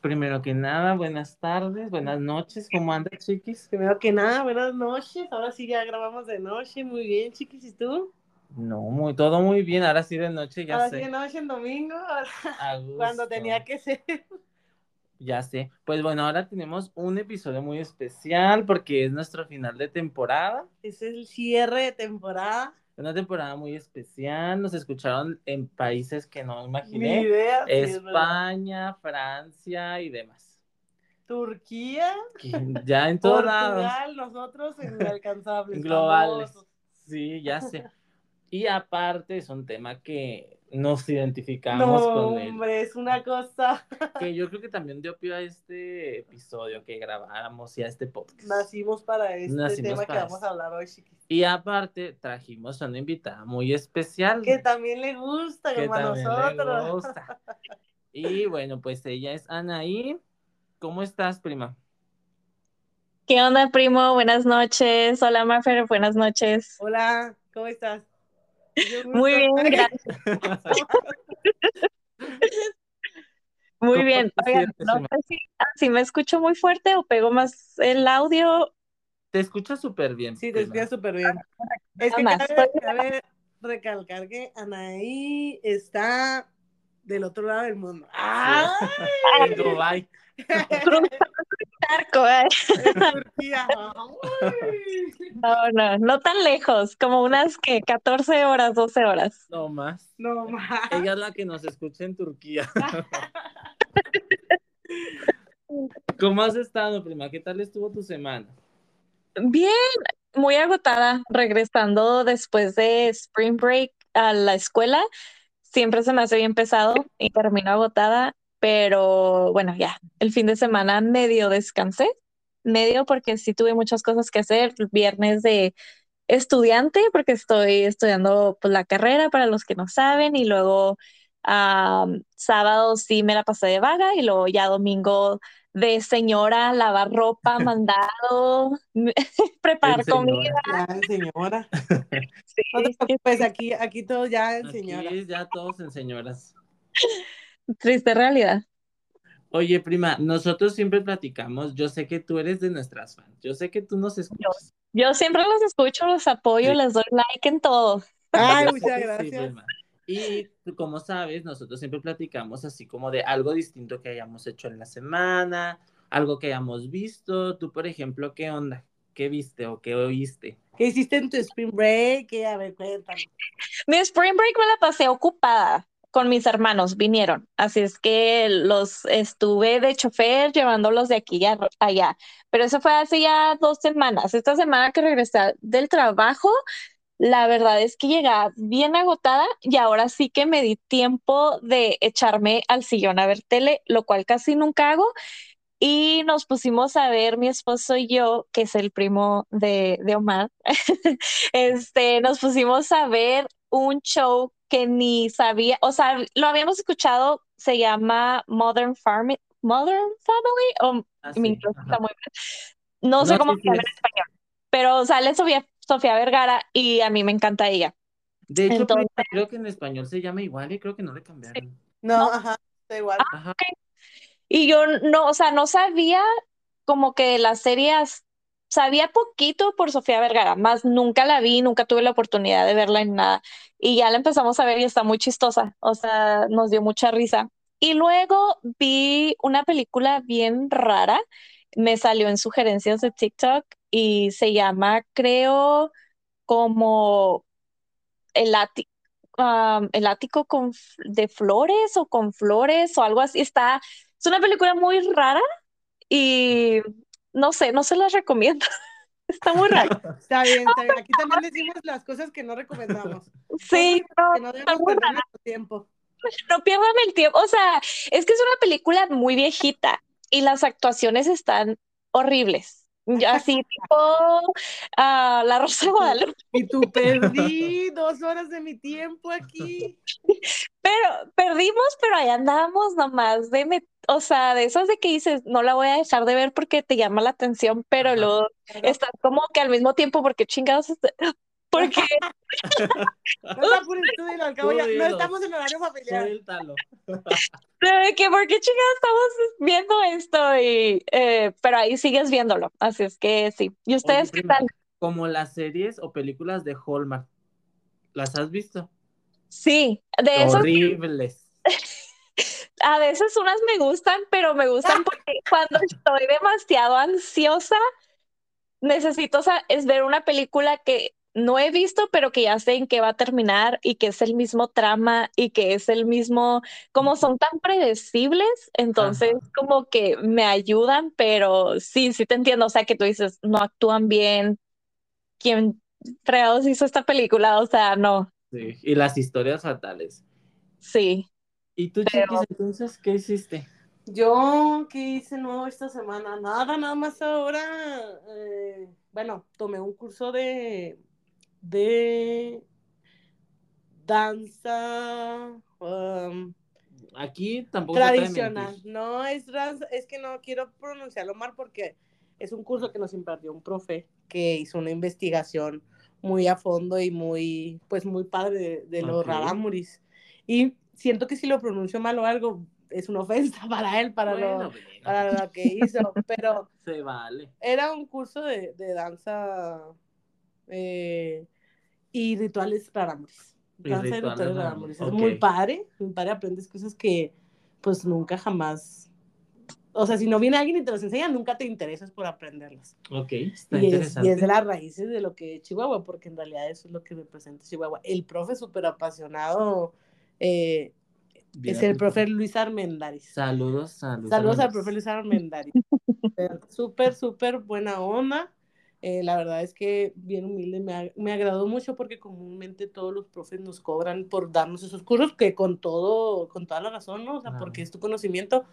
Primero que nada, buenas tardes, buenas noches, ¿cómo andas, chiquis? Primero que nada, buenas noches. Ahora sí ya grabamos de noche. Muy bien, chiquis. ¿Y tú? No, muy, todo muy bien. Ahora sí de noche, ya Ahora sé. sí de noche en domingo. A gusto. Cuando tenía que ser. Ya sé. Pues bueno, ahora tenemos un episodio muy especial porque es nuestro final de temporada. Es el cierre de temporada. Una temporada muy especial. Nos escucharon en países que no imaginé. idea. sí, es verdad. España, Francia y demás. Turquía. Que ya en todos lados. Portugal, nosotros inalcanzables. Globales. famosos. Sí, ya sé. Y aparte es un tema que nos identificamos No, con él. hombre, es una cosa. Que yo creo que también dio pie a este episodio que grabáramos y a este podcast. Nacimos para este Nacimos tema que vamos a hablar hoy, chiquis. Y aparte trajimos a una invitada muy especial. Que también le gusta, que como a también le nosotros. gusta. Y bueno, pues ella es Anaí. ¿Cómo estás, prima? ¿Qué onda, primo? Buenas noches. Hola, Mafer, buenas noches. Hola, ¿cómo estás? Muy bien, Ay, gracias. Muy ¿Cómo bien. Oigan, no sé si, ah, si me escucho muy fuerte o pego más el audio. Te escuchas súper bien. Sí, te escuchas súper bien. Es que más, cabe, estoy- cabe recalcar que Anaí está del otro lado del mundo. ¡Ah! En Dubái. ¿Eh? No, no, no tan lejos, como unas que 14 horas, 12 horas. No más. No más. Ella es la que nos escucha en Turquía. ¿Cómo has estado, prima? ¿Qué tal estuvo tu semana? Bien, muy agotada, regresando después de Spring Break a la escuela. Siempre se me hace bien pesado y termino agotada, pero bueno, ya, el fin de semana medio descansé, medio porque sí tuve muchas cosas que hacer. Viernes de estudiante, porque estoy estudiando pues, la carrera para los que no saben, y luego am, sábado sí me la pasé de vaga, y luego ya domingo de señora, lavar ropa, mandado, preparar señora. comida. Ya, señora. Sí, No te preocupes, aquí, aquí todo ya en Aquí señora. ya todos en señoras. Triste realidad. Oye, prima, nosotros siempre platicamos. Yo sé que tú eres de nuestras fans. Yo sé que tú nos escuchas. Yo siempre los escucho, los apoyo, Sí. les doy like en todo. Ay, muchas sí, gracias. prima. Y tú, como sabes, nosotros siempre platicamos así como de algo distinto que hayamos hecho en la semana, algo que hayamos visto. Tú, por ejemplo, ¿qué onda? ¿Qué viste o qué oíste? ¿Qué hiciste en tu spring break? ¿Qué? A ver, cuéntame. Mi spring break me la pasé ocupada con mis hermanos, vinieron. Así es que los estuve de chofer llevándolos de aquí a allá. Pero eso fue hace ya dos semanas. Esta semana que regresé del trabajo, la verdad es que llegué bien agotada y ahora sí que me di tiempo de echarme al sillón a ver tele, lo cual casi nunca hago. Y nos pusimos a ver, mi esposo y yo, que es el primo de, de Omar, este, nos pusimos a ver un show que ni sabía, o sea, lo habíamos escuchado, se llama Modern Farm, Modern Family, o mi inglés ajá. está muy mal. No sé cómo sí, se llama sí en es. español, pero sale Sofía, Sofía Vergara y a mí me encanta ella. De hecho, Entonces- creo que en español se llama igual y creo que no le cambiaron. No, No. ajá, está igual. Ajá. Y yo no, o sea, no sabía como que las series, sabía poquito por Sofía Vergara, más nunca la vi, nunca tuve la oportunidad de verla en nada. Y ya la empezamos a ver y está muy chistosa, o sea, nos dio mucha risa. Y luego vi una película bien rara, me salió en sugerencias de TikTok y se llama, creo, como el ático, el ático con, de flores o con flores o algo así. Está, es una película muy rara y no sé, no se las recomiendo. Está muy rara. Está bien, está bien. Aquí también decimos las cosas que no recomendamos. Sí, no, Que no debemos perder nuestro tiempo. No pierdan el tiempo. O sea, es que es una película muy viejita y las actuaciones están horribles. Así tipo ah, La Rosa de Guadalupe. Y tú perdí dos horas de mi tiempo aquí. Pero perdimos, pero ahí andábamos nomás de, o sea, de esas de que dices, no la voy a dejar de ver porque te llama la atención, pero Ajá. luego estás como que al mismo tiempo, porque chingados, Porque No apures, tú dilo, al cabo ya- no estamos en horario familiar. Suéltalo. de que por qué chingados estamos viendo esto y eh, pero ahí sigues viéndolo. Así es que sí. ¿Y ustedes Oye, qué prima, tal? Como las series o películas de Hallmark. ¿Las has visto? Sí, de eso Horribles. a veces unas me gustan, pero me gustan porque cuando estoy demasiado ansiosa, necesito es ver una película que no he visto, pero que ya sé en qué va a terminar y que es el mismo trama y que es el mismo, como son tan predecibles, entonces Ajá. como que me ayudan, pero sí, sí te entiendo, o sea, que tú dices, no actúan bien, ¿quién fregados hizo esta película? O sea, no, Sí. Y las historias fatales. sí. ¿Y tú, Pero- chiquis, entonces qué hiciste? Yo, ¿qué hice nuevo esta semana? Nada, nada más ahora. eh, bueno, tomé un curso de, de danza um, Aquí tampoco tradicional. No es danza, es que no quiero pronunciarlo mal porque es un curso que nos impartió un profe que hizo una investigación muy a fondo y muy, pues muy padre de, de los Ok. rarámuris. Y siento que si lo pronuncio mal o algo, es una ofensa para él, para, Bueno, lo, bueno, para lo que hizo. Pero se vale. era un curso de, de danza eh, y rituales Danza y rituales rituales rarámuris. Es muy padre, muy padre, aprendes cosas que pues nunca jamás, o sea, si no viene alguien y te los enseña, nunca te interesas por aprenderlas. Ok, está Y es, interesante. y es de las raíces de lo que es Chihuahua, porque en realidad eso es lo que representa Chihuahua. El profe súper apasionado eh, Bien es el profe Luis Armendáriz. Saludos, saludos. Saludos al profe Luis Armendáriz. Súper, súper buena onda. Eh, la verdad es que bien humilde, me, ha- me agradó mucho porque comúnmente todos los profes nos cobran por darnos esos cursos, que con todo, con toda la razón, ¿no? O sea, Claro. porque es tu conocimiento,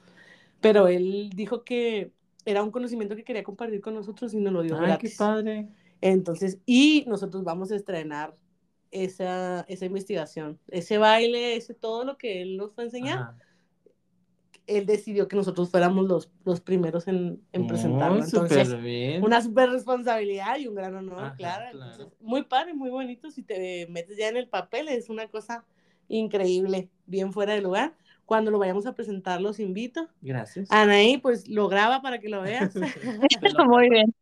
pero él dijo que era un conocimiento que quería compartir con nosotros y nos lo dio Ay, qué gratis. padre. Entonces, y nosotros vamos a estrenar esa, esa investigación, ese baile, ese todo lo que él nos fue a enseñar Ajá. Él decidió que nosotros fuéramos los, los primeros en, en Oh, presentarlo. Entonces, súper bien. una super responsabilidad y un gran honor, Ajá, claro. claro. Entonces, muy padre, muy bonito. Si te metes ya en el papel, es una cosa increíble, bien fuera de lugar. Cuando lo vayamos a presentar, los invito. Gracias. Anaí, pues lo graba para que lo veas. Lo- Muy bien.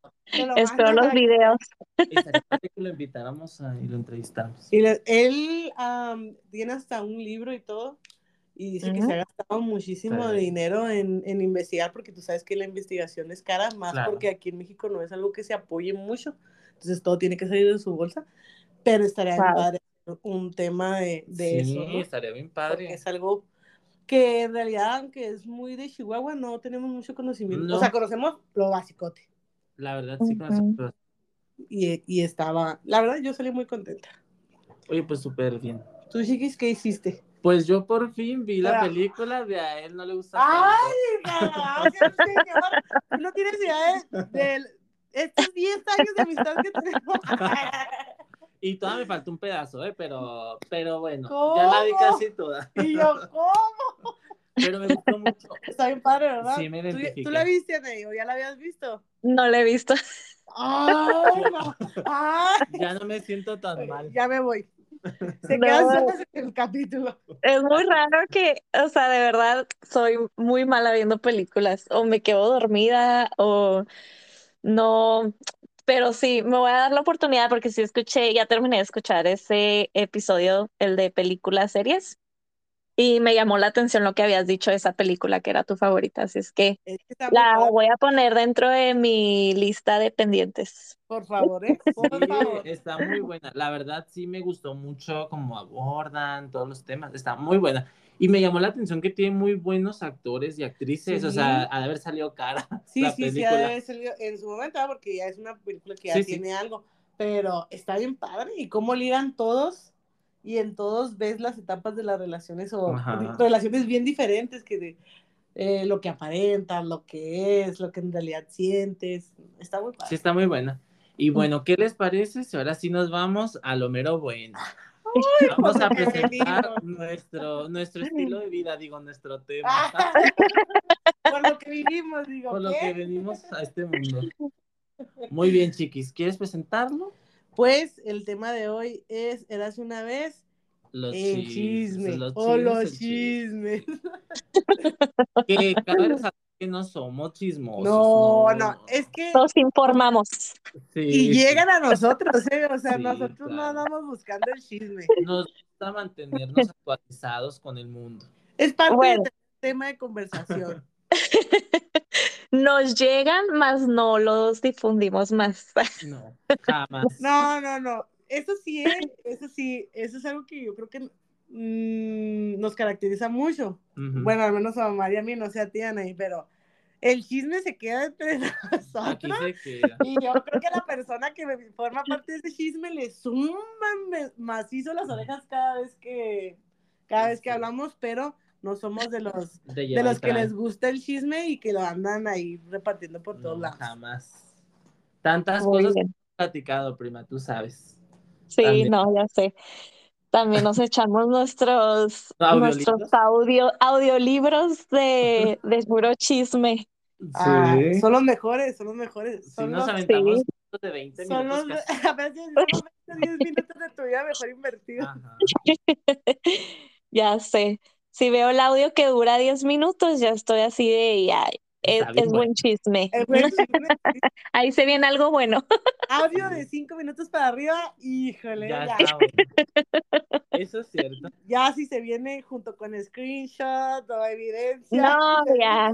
Lo Espero los que- videos. Que lo invitáramos a- y lo entrevistáramos. Y le- él am, tiene hasta un libro y todo. Y dice que se ha gastado muchísimo dinero en, en investigar, porque tú sabes que la investigación es cara, más Claro. porque aquí en México no es algo que se apoye mucho. Entonces todo tiene que salir de su bolsa. Pero estaría bien padre un tema de, de sí, eso, ¿no? estaría bien Porque padre. es algo que en realidad, aunque es muy de Chihuahua, no tenemos mucho conocimiento. No. O sea, conocemos lo basicote. La verdad, sí. con Ujú. pero- Y, y estaba, la verdad, yo salí muy contenta. Oye, pues súper bien. ¿Tú, Chiquis, qué hiciste? Pues yo por fin vi la película de a él no le gusta ¡Ay, señor! Tú No tienes idea de, de estos 10 años de amistad que tenemos. Y todavía me faltó un pedazo, ¿eh? Pero, pero bueno, ¿Cómo? ya la vi casi toda. Y yo, ¿cómo? Pero me gustó mucho. Está bien padre, ¿verdad? Sí, me ¿Tú, identifiqué. ¿Tú la viste, Anaí, o ya la habías visto? No lo he visto. ¡Ay, no! ¡Ay! Ya no me siento tan mal. Ya me voy. Se No. quedan solas en el capítulo. Es muy raro que, o sea, de verdad soy muy mala viendo películas. O me quedo dormida o no. Pero sí, me voy a dar la oportunidad porque sí escuché, ya terminé de escuchar ese episodio, el de películas, series. Y me llamó la atención lo que habías dicho de esa película que era tu favorita. Así es que Es la voy a poner dentro de mi lista de pendientes. Por favor, ¿eh? Por Sí, favor. está muy buena. La verdad, sí me gustó mucho cómo abordan todos los temas. Está muy buena. Y me llamó la atención que tiene muy buenos actores y actrices. O Sí. sea, ha de haber salido cara Sí, la sí, sí, película. ha de haber salido en su momento, ¿verdad? porque ya es una película que ya Sí, sí. tiene algo, pero está bien padre y cómo ligan todos y en todos ves las etapas de las relaciones o Ajá. relaciones bien diferentes que de, eh, lo que aparentan, lo que es, lo que en realidad sientes, está muy padre. Sí, está muy buena. Y bueno, ¿qué les parece si ahora sí nos vamos a lo mero bueno? Vamos a presentar nuestro, nuestro estilo de vida, digo, nuestro tema. Ah, por lo que vivimos, digo, Por lo que venimos a este mundo. Muy bien, chiquis. ¿Quieres presentarlo? Pues el tema de hoy es, eras una vez, Los el chismes, chisme. los o los chisme. chismes. Que cabe resaltar que no somos chismosos. No, no, es que... Nos informamos. Sí, Y llegan a nosotros, ¿eh? O sea, Sí, nosotros no andamos buscando el chisme. Nos gusta mantenernos actualizados con el mundo. Es parte Bueno. del tema de conversación. Nos llegan, mas no los difundimos más. No, jamás. No, no, no. Eso sí, ¿eh? Eso sí, eso es algo que yo creo que mm, nos caracteriza mucho. Ujú. Bueno, al menos a María y a mí, no sé a ti, Anaí, pero el chisme se queda entre nosotros. queda. Y yo creo que a la persona que me forma parte de ese chisme le zumban me- macizo las orejas cada vez que, cada vez que hablamos, pero no somos de los, De, de los que les gusta el chisme y que lo andan ahí repartiendo por todos No, lados. jamás. Tantas Muy cosas que bien. hemos platicado, prima, tú sabes. Sí, También. no, ya sé. También nos echamos nuestros, ¿Audiolibros? nuestros audio, audiolibros de, de puro chisme. Ah, Sí. son los mejores, son los mejores. Sí, Son nos los, aventamos Sí. de 20 son minutos los, casi. a veces son 10 minutos de tu vida mejor invertidos. Ajá. Ya sé. Si veo el audio que dura 10 minutos, ya estoy así de, ya, es, es buen chisme. El buen chisme, Ahí se viene algo bueno. audio de 5 minutos para arriba, híjole, Ya ya, está bueno. Eso es cierto. ya si se viene junto con screenshot o evidencia. No, ya.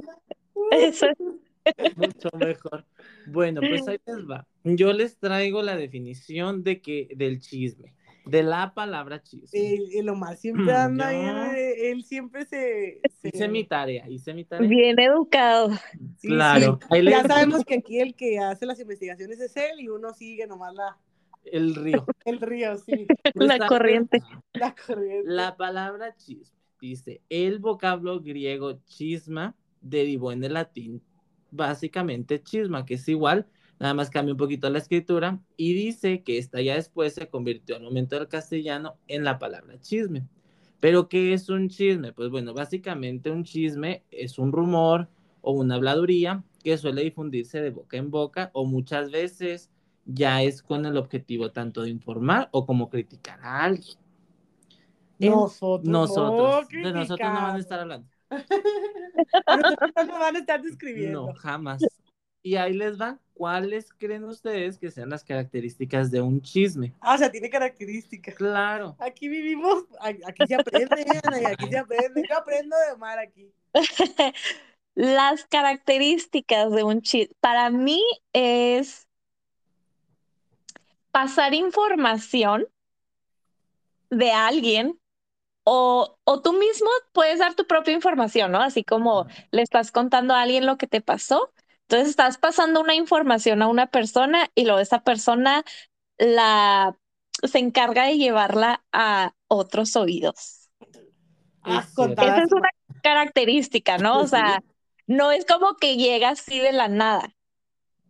Eso es Mucho mejor. Bueno, pues ahí les va. Yo les traigo la definición de que del chisme, de la palabra chisme. El, el Omar siempre anda ahí, eh, él siempre se... se- Hice mi tarea, hice mi tarea. bien educado. sí, claro. sí. Ahí les Ya sabemos que aquí el que hace las investigaciones es él y uno sigue nomás la, el río. el río, sí, Pues La corriente. la corriente. La palabra chisme dice, el vocablo griego chisma derivó en el latín básicamente chisma, que es igual, nada más cambia un poquito la escritura, y dice que esta ya después se convirtió al momento del castellano en la palabra chisme. Pero, ¿qué es un chisme? Pues bueno, básicamente un chisme es un rumor o una habladuría que suele difundirse de boca en boca o muchas veces ya es con el objetivo tanto de informar o como criticar a alguien. Nosotros, Nosotros, no de nosotros no van a estar hablando. Nosotros no van a estar describiendo. No, jamás. Y ahí les va. ¿Cuáles creen ustedes que sean las características de un chisme? Ah, o sea, tiene características. Claro. Aquí vivimos, aquí se aprende, Ana, y aquí se aprende. Yo aprendo de Omar aquí. Las características de un chisme, para mí es pasar información de alguien o, o tú mismo puedes dar tu propia información, ¿no? Así como le estás contando a alguien lo que te pasó. Entonces estás pasando una información a una persona y luego esa persona la se encarga de llevarla a otros oídos. Ah, Esa es una característica, ¿no? O sea, no es como que llega así de la nada.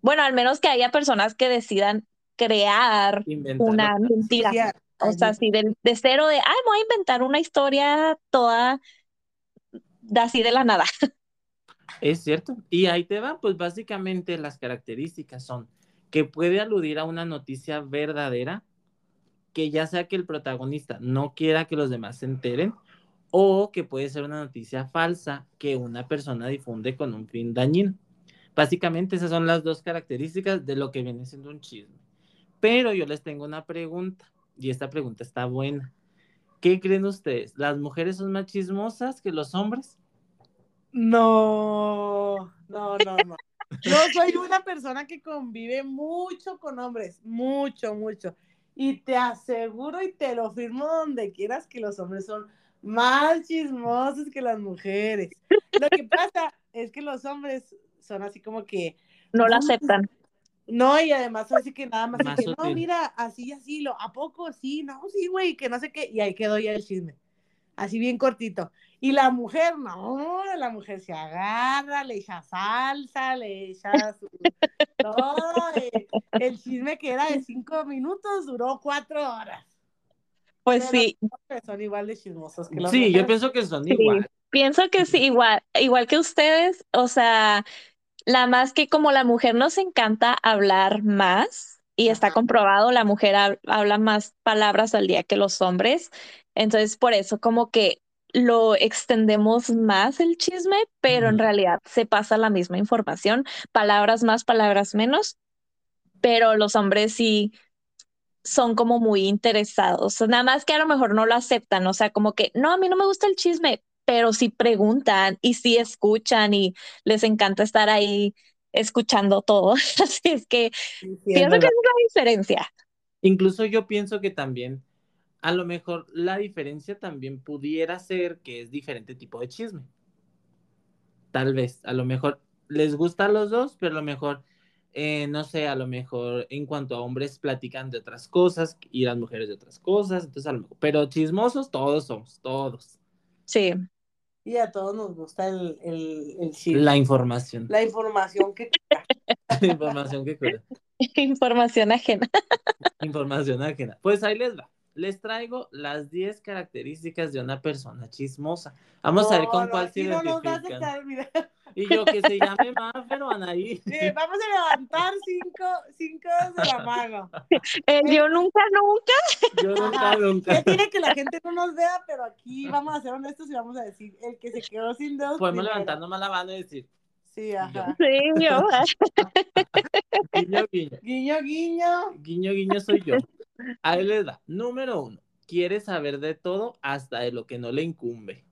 Bueno, al menos que haya personas que decidan crear Inventar una mentira. O sea, así de, de cero de, ay, voy a inventar una historia toda de así de la nada. Es cierto. Y ahí te va, pues básicamente las características son que puede aludir a una noticia verdadera, que ya sea que el protagonista no quiera que los demás se enteren, o que puede ser una noticia falsa que una persona difunde con un fin dañino. Básicamente esas son las dos características de lo que viene siendo un chisme. Pero yo les tengo una pregunta, y esta pregunta está buena. ¿Qué creen ustedes? ¿Las mujeres son más chismosas que los hombres? No, no, no, no. Yo soy una persona que convive mucho con hombres, mucho, mucho. Y te aseguro y te lo firmo donde quieras que los hombres son más chismosos que las mujeres. Lo que pasa es que los hombres son así como que, No la No, aceptan. no, y además así que nada más, Más de que, no, mira, así, y así, lo, ¿a poco? Sí, no, sí, güey, que no sé qué, y ahí quedó ya el chisme. Así bien cortito. Y la mujer, no, la mujer se agarra, le echa salsa, le echa su... todo. eh, el chisme que era de cinco minutos duró cuatro horas. Pues Pero sí, los hombres son igual de chismosos que los Sí, yo pienso que son Sí. igual. pienso que sí, igual, igual que ustedes, o sea, la más que como la mujer nos encanta hablar más y está comprobado, la mujer habla más palabras al día que los hombres. Entonces, por eso como que lo extendemos más el chisme, pero en realidad se pasa la misma información, palabras más, palabras menos, pero los hombres sí son como muy interesados, nada más que a lo mejor no lo aceptan, o sea, como que, no, a mí no me gusta el chisme, pero sí preguntan y sí escuchan y les encanta estar ahí escuchando todo. Así es que pienso que es la diferencia. Incluso yo pienso que también, a lo mejor la diferencia también pudiera ser que es diferente tipo de chisme. Tal vez, a lo mejor les gusta a los dos, pero a lo mejor, eh, no sé, a lo mejor en cuanto a hombres platican de otras cosas y las mujeres de otras cosas, entonces a lo mejor, pero chismosos todos somos, todos. Sí. Y a todos nos gusta el, el, La información. La información que cura. La información que cura. Información ajena. Información ajena. Pues ahí les va. Les traigo las 10 características de una persona chismosa. Vamos a ver con cuál se identifican. Y yo que se llame pero Anaí. vamos a levantar cinco, cinco de la mano. Eh, yo nunca, nunca. Yo nunca, nunca. Que tiene que la gente no nos vea, pero aquí vamos a ser honestos y vamos a decir, el que se quedó sin dedos. Podemos levantar nomás la mano y decir. Sí, ajá. Sí, yo. guiño, guiño. Guiño, guiño. Guiño, guiño soy yo. Ahí les da. Número uno. Quiere saber de todo hasta de lo que no le incumbe.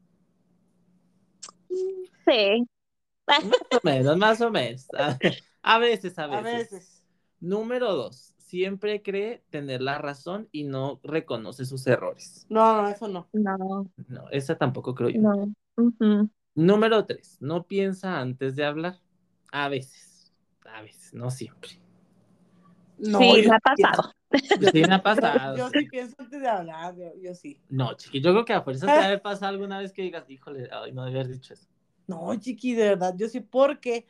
Sí. Más o menos, más o menos. A veces, a veces. A veces. Número dos, siempre cree tener la razón y no reconoce sus errores. No, no, eso no. No. No, esa tampoco creo yo. No. Número tres, no piensa antes de hablar. A veces, a veces, no siempre. No, sí, me ha pasado. Sí, me ha pasado. Yo, sí pienso antes de hablar, yo, sí. No, chiqui, yo creo que a fuerza te debe pasar alguna vez que digas, híjole, ay, no debía haber dicho eso. No, chiqui, de verdad, yo sí, porque,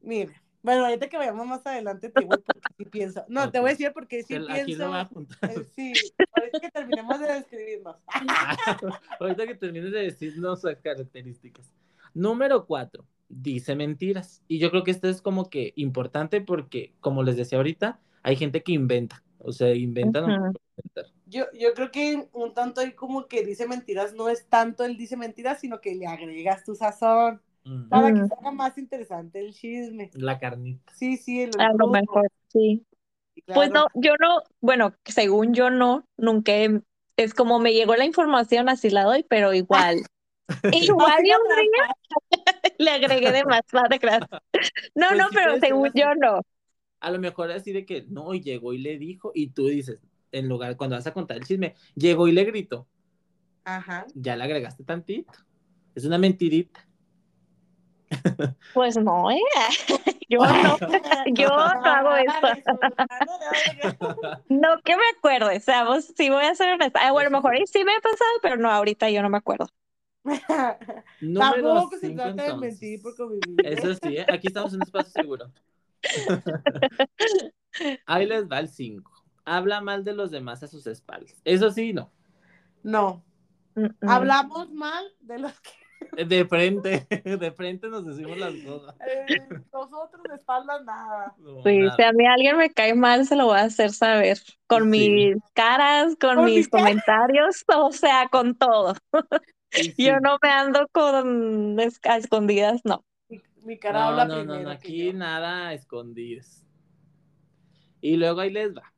mire, bueno, ahorita que vayamos más adelante te voy porque sí pienso. No, te voy a decir porque sí pienso. Aquí lo voy a apuntar. Eh, sí, ahorita que terminemos de describirnos. ahorita que termines de decirnos las características. Número cuatro, dice mentiras. Y yo creo que esto es como que importante porque, como les decía ahorita, hay gente que inventa. O sea, inventan. Yo, yo creo que un tanto ahí como que dice mentiras, no es tanto el dice mentiras, sino que le agregas tu sazón. Mm. Para que sea más interesante el chisme. La carnita. Sí, sí. El A lo mejor, sí. Pues no, yo no, bueno, según yo no, nunca es como me llegó la información, así la doy, pero igual. igual yo le agregué de más, No, pues no, pero según yo no a lo mejor así de que no, llegó y le dijo, y tú dices, en lugar, cuando vas a contar el chisme, llegó y le gritó. Ajá. Ya le agregaste tantito. Es una mentirita. Pues no, ¿eh? Yo no, yo no hago eso. No que me acuerdo, o sea, vos sí voy a ser honesta. Ah, bueno, a lo mejor sí me ha pasado, pero no, ahorita yo no me acuerdo. Tampoco se trata de mentir por convivir. Eso sí, ¿eh? aquí estamos en un espacio seguro. Ahí les va el 5. Habla mal de los demás a sus espaldas. Eso sí, no. No. Hablamos mal de los que. De frente, de frente nos decimos las cosas. Eh, nosotros de espaldas nada. sí, si a mí alguien me cae mal, se lo voy a hacer saber. Con mis caras, con, mis comentarios, o sea, con todo. Yo no me ando con escondidas, no. Mi cara habla no, No, no, aquí nada escondidos. Y luego ahí les va.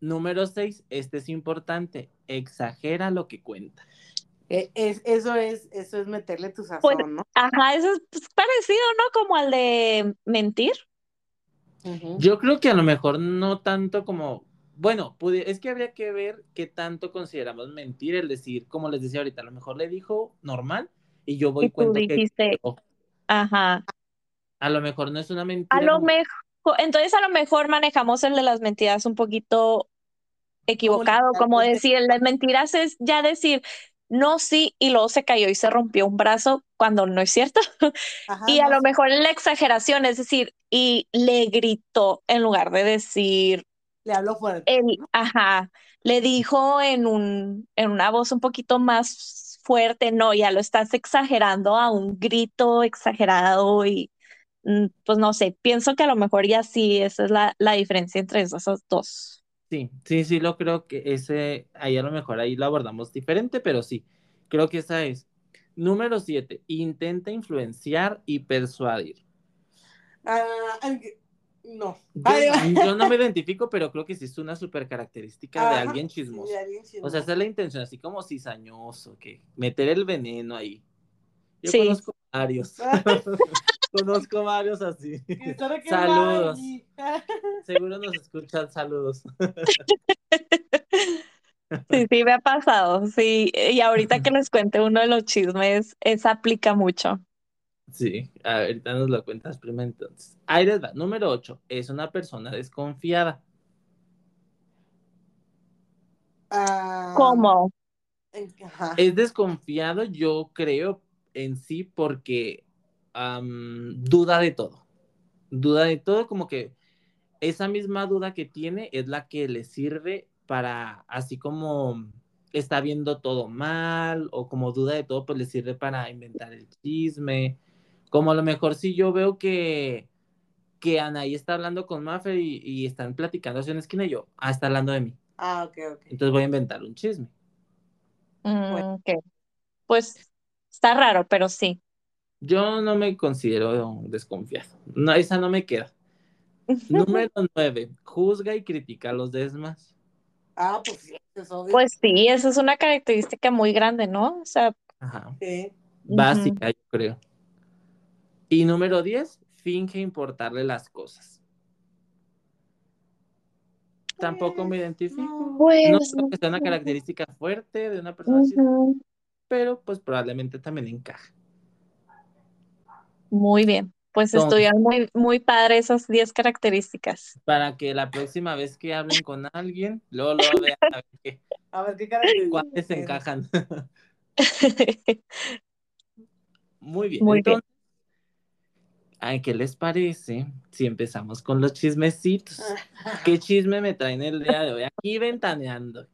Número 6, este es importante, exagera lo que cuenta. E, es, eso, es, eso es meterle tu sazón, ¿no? Ajá, eso es parecido, ¿no? Como al de mentir. Yo creo que a lo mejor no tanto como, bueno, es que habría que ver qué tanto consideramos mentir, el decir, como les decía ahorita, a lo mejor le dijo normal y yo voy y cuento que... Ajá. A lo mejor no es una mentira. A lo mejor, entonces a lo mejor manejamos el de las mentiras un poquito equivocado, como decir, el de mentiras es ya decir, no, sí, y luego se cayó y se rompió un brazo cuando no es cierto. y a lo mejor en la exageración, es decir, y le gritó en lugar de decir. Le habló fuerte. ajá, le dijo en, un, en una voz un poquito más fuerte, no, ya lo estás exagerando a un grito exagerado y mm, pues no sé, pienso que a lo mejor ya sí, esa es la, la diferencia entre esos dos. Sí, sí, sí, lo creo que ese, ahí a lo mejor ahí lo abordamos diferente, pero sí, creo que esa es. Número siete, intenta influenciar y persuadir. Ah, no. Yo, no me identifico, pero creo que sí es una super característica de alguien sí, chismoso. de alguien O sea, esa es la intención, así como cizañoso, que meter el veneno ahí. Yo Sí. conozco varios. conozco varios así. Saludos. Seguro nos escuchan, saludos. Sí, sí, me ha pasado, sí. Y ahorita que les cuente uno de los chismes, esa aplica mucho. Sí, ahorita nos lo cuentas primero entonces. Ahí les va. Número 8. Es una persona desconfiada. Ah, ¿Cómo? Ajá. Es desconfiado, yo creo, en sí, porque am, duda de todo. Duda de todo, como que esa misma duda que tiene es la que le sirve para, así como está viendo todo mal o como duda de todo, pues le sirve para inventar el chisme. Como a lo mejor si yo veo que, que Anaí está hablando con Maffer y, y están platicando hacia una esquina y yo, ah, está hablando de mí. Ah, ok, ok. Entonces voy a inventar un chisme. Mm, ok. Pues está raro, pero sí. Yo no me considero desconfiado. No, esa no me queda. Número 9. Juzga y critica a los demás. Ah, pues sí, eso es obvio. Pues sí, esa es una característica muy grande, ¿no? O sea, Ajá. Sí. Básica, yo creo. Y número 10. Finge importarle las cosas. Tampoco me identifico. No. pues. No creo que sea una característica fuerte de una persona así, pero pues probablemente también encaja. Muy bien. Pues Entonces- estuvieron muy, muy padre esas 10 características. Para que la próxima vez que hablen con alguien, luego lo vean a ver qué- A ver qué características cuáles encajan. Muy bien. Muy bien. entonces, ay, ¿qué les parece si empezamos con los chismecitos? ¿Qué chisme me traen el día de hoy? Aquí ventaneando.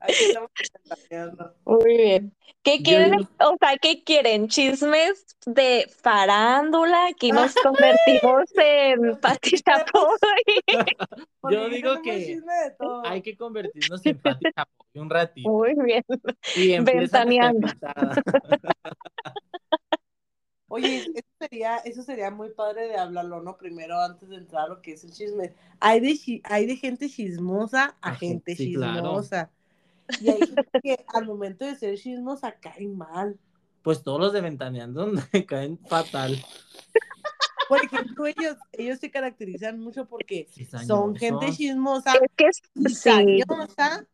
Aquí estamos ventaneando. Muy bien. ¿Qué quieren? O sea, ¿qué quieren? ¿Chismes de farándula? Aquí nos convertimos en Pati Chapoy. Yo digo que. Hay que convertirnos en Pati Chapoy un ratito. Muy bien. Y Ventaneando. Oye, eso sería, eso sería muy padre de hablarlo, ¿no? Primero, antes de entrar a lo que es el chisme. Hay de, hay de gente chismosa a gente claro. chismosa. Y hay gente que al momento de ser chismosa cae mal. Pues todos los de ventaneando caen fatal. Por ejemplo, ellos, ellos se caracterizan mucho porque son gente chismosa Es que sí, cizañosa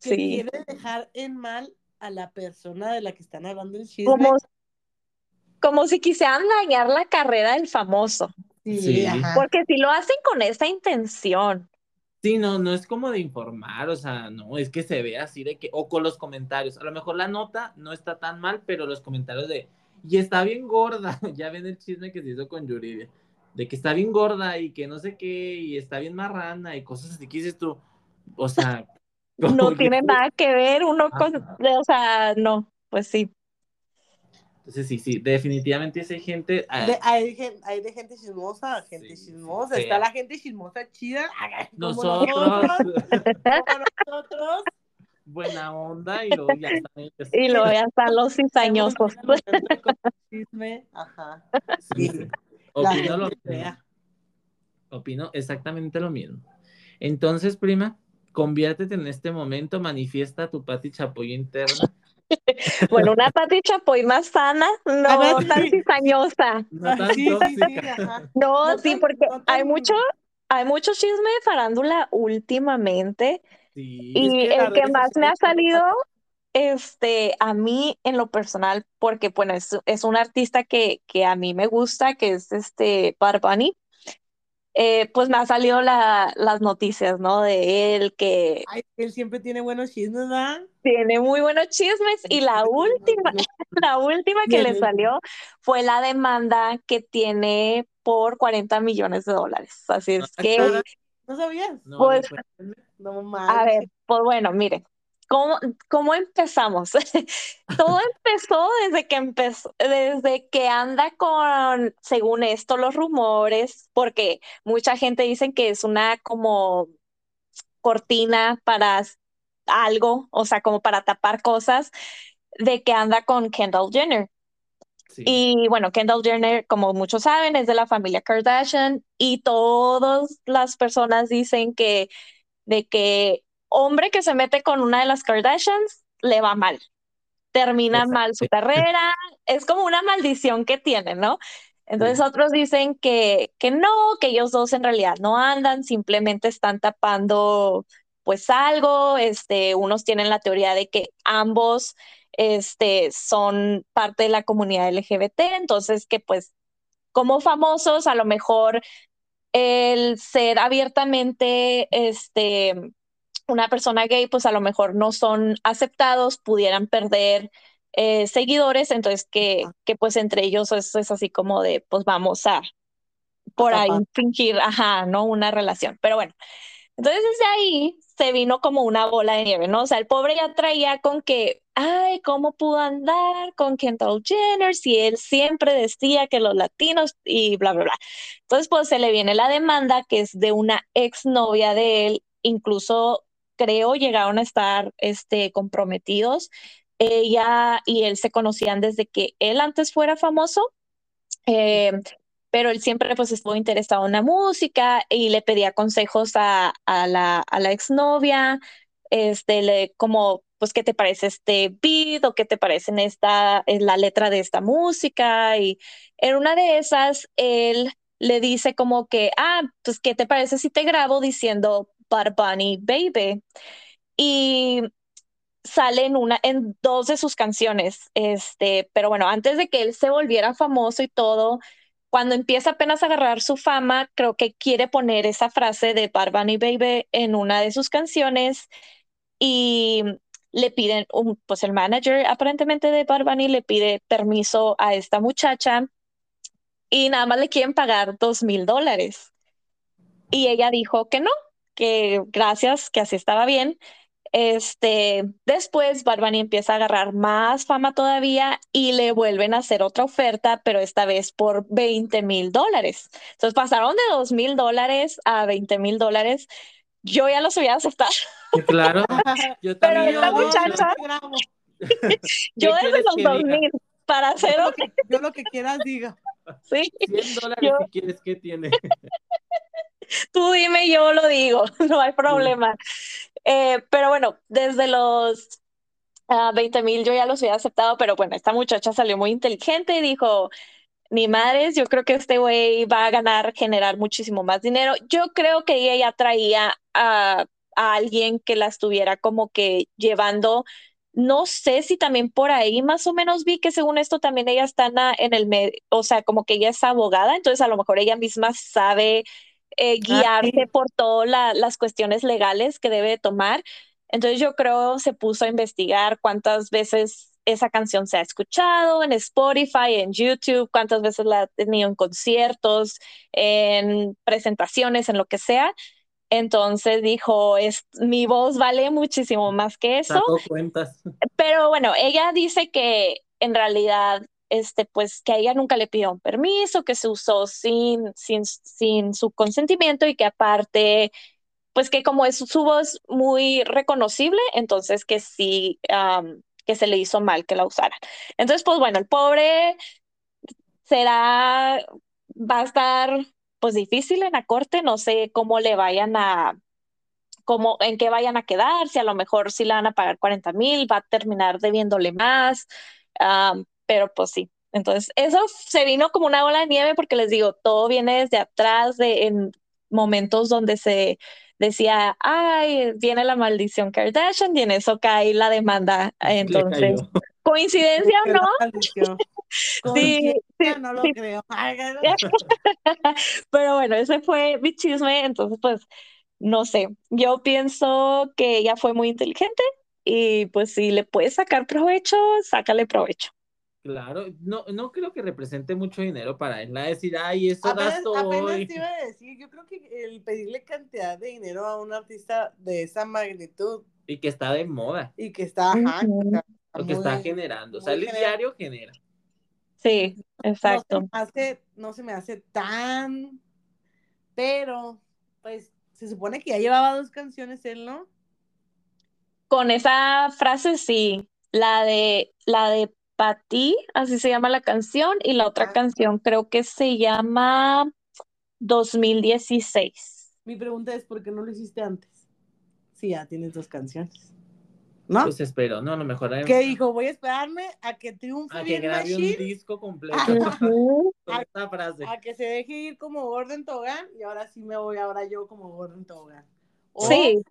que sí. quiere dejar en mal a la persona de la que están hablando el chisme. Como, como si quisieran dañar la carrera del famoso. Sí. Porque si lo hacen con esa intención. Sí, no, no es como de informar, o sea, no, es que se ve así de que, o con los comentarios, a lo mejor la nota no está tan mal, pero los comentarios de, y está bien gorda, ya ven el chisme que se hizo con Yuridia, de que está bien gorda y que no sé qué, y está bien marrana y cosas así que dices tú, o sea, No que- tiene nada que ver uno con, Ajá. o sea, no, pues sí. Entonces sí, sí, definitivamente esa gente, ah, De- hay, de gente chismosa a gente Sí, chismosa. Está la gente chismosa chida. como nosotros, como nosotros. buena onda, y luego ya están ellos. Y luego ya están los cizañosos. Chisme, ajá. Opino lo mismo. Opino exactamente lo mismo. Entonces, prima, conviértete en este momento, manifiesta tu Pati Chapoy interna. Bueno, una Pati Chapoy más sana, no ver, tan sí. cizañosa. No Ah, tan sí. No, No tan- porque no hay mucho, hay mucho chisme de farándula últimamente. Sí, Y Es que la el que más me ha salido, este, a mí en lo personal, porque bueno, es, es un artista que, que a mí me gusta, que es este Bad Bunny, eh, pues me ha salido la, las noticias, ¿no? De él, que Ay, él siempre tiene buenos chismes, ¿verdad? tiene muy buenos chismes. Y la última, la última que le salió fue la demanda que tiene por 40 millones de dólares. Así es Ah, que. ¿No sabías? No, Pues, después- No a manches. ver, pues bueno, mire, ¿Cómo, ¿Cómo empezamos? Todo empezó desde que empezó, desde que anda con, según esto, los rumores, porque mucha gente dice que es una como cortina para algo, o sea, como para tapar cosas, de que anda con Kendall Jenner. Y bueno, Kendall Jenner, como muchos saben, es de la familia Kardashian y todas las personas dicen que de que hombre que se mete con una de las Kardashians le va mal, termina mal su carrera, es como una maldición que tiene, ¿no? Entonces otros dicen que, que no, que ellos dos en realidad no andan, simplemente están tapando pues algo, este, unos tienen la teoría de que ambos este, son parte de la comunidad LGBT, entonces que pues como famosos a lo mejor el ser abiertamente este, una persona gay, pues a lo mejor no son aceptados, pudieran perder eh, seguidores, entonces que, que, pues entre ellos es, es, así como de, pues vamos a por ahí fingir, ajá, ¿no? Una relación. Pero bueno, entonces desde ahí se vino como una bola de nieve, ¿no? O sea, el pobre ya traía con que, ay, ¿cómo pudo andar con Kendall Jenner si él siempre decía que los latinos y bla, bla, bla? Entonces, pues se le viene la demanda que es de una exnovia de él, incluso creo llegaron a estar este, comprometidos. Ella y él se conocían desde que él antes fuera famoso. Eh, pero él siempre pues estuvo interesado en la música y le pedía consejos a, a la, a la exnovia, este, le, como, pues, ¿qué te parece este beat o qué te parece en esta, la letra de esta música? Y en una de esas, él le dice como que, ah, pues, ¿qué te parece si te grabo diciendo Bad Baby? Y sale en una, en dos de sus canciones, este, pero bueno, antes de que él se volviera famoso y todo, cuando empieza apenas a agarrar su fama, creo que quiere poner esa frase de Bad Baby en una de sus canciones y le piden, un, pues el manager aparentemente de Bad le pide permiso a esta muchacha y nada más le quieren pagar dos mil dólares. Y ella dijo que no, que gracias, que así estaba bien. Este, después Barbani empieza a agarrar más fama todavía y le vuelven a hacer otra oferta, pero esta vez por 20 mil dólares. Entonces pasaron de 2 mil dólares a 20 mil dólares. Yo ya los hubiera aceptado. Claro, yo también. Pero esta muchacha, yo desde los 2 mil para hacer yo lo, que, yo lo que quieras diga. Sí. 100 dólares yo... si quieres, ¿qué tiene? Tú dime, yo lo digo, no hay problema. Eh, pero bueno, desde los uh, ah, 20 mil yo ya los había aceptado, pero bueno, esta muchacha salió muy inteligente y dijo, ni madres, yo creo que este güey va a ganar, generar muchísimo más dinero. Yo creo que ella ya traía a, a alguien que la estuviera como que llevando no sé si también por ahí más o menos vi que según esto también ella está en el medio, o sea, como que ella es abogada, entonces a lo mejor ella misma sabe eh, ah, por todas las cuestiones legales que debe tomar. Entonces yo creo se puso a investigar cuántas veces esa canción se ha escuchado en Spotify, en YouTube, cuántas veces la ha tenido en conciertos, en presentaciones, en lo que sea. Entonces dijo, es, mi voz vale muchísimo más que eso. Pero bueno, ella dice que en realidad este, pues que a ella nunca le pidió un permiso, que se usó sin, sin, sin su consentimiento y que aparte, pues que como es su voz muy reconocible, entonces que sí, que se le hizo mal que la usaran. Entonces, pues bueno, el pobre será, va a estar pues difícil en la corte, no sé cómo le vayan a, cómo, en qué vayan a quedar, si a lo mejor si le van a pagar 40 mil, va a terminar debiéndole más. Um, pero pues sí. Entonces, eso se vino como una bola de nieve porque les digo, todo viene desde atrás, de, en momentos donde se decía, ay, viene la maldición Kardashian y en eso cae la demanda. Entonces, ¿coincidencia o no? sí, sí, no lo creo. Pero bueno, ese fue mi chisme, entonces pues no sé, yo pienso que ella fue muy inteligente y pues si le puedes sacar provecho, sácale provecho. Claro, no, no creo que represente mucho dinero para él. La decir, ay, eso apenas, gasto apenas hoy. te iba a decir, yo creo que el pedirle cantidad de dinero a un artista de esa magnitud Y que está de moda. Y que está, ajá, Lo que está generando. O sea, el diario genera. Sí, no exacto. se me hace, no se me hace tan, pero pues se supone que ya llevaba dos canciones él, ¿no? Con esa frase sí, la de la de Pati, así se llama la canción, y la otra Ah. canción creo que se llama 2016. Mi pregunta es, ¿por qué no lo hiciste antes? Sí, ya tienes dos canciones. ¿No? Pues espero, ¿no? A lo mejor hay- que dijo, voy a esperarme a que triunfe a que bien grabe un disco completo Ujú. con esta frase. a que se deje ir como Gordon Tobogán, y ahora sí me voy ahora yo como Gordon Tobogán. O, Sí.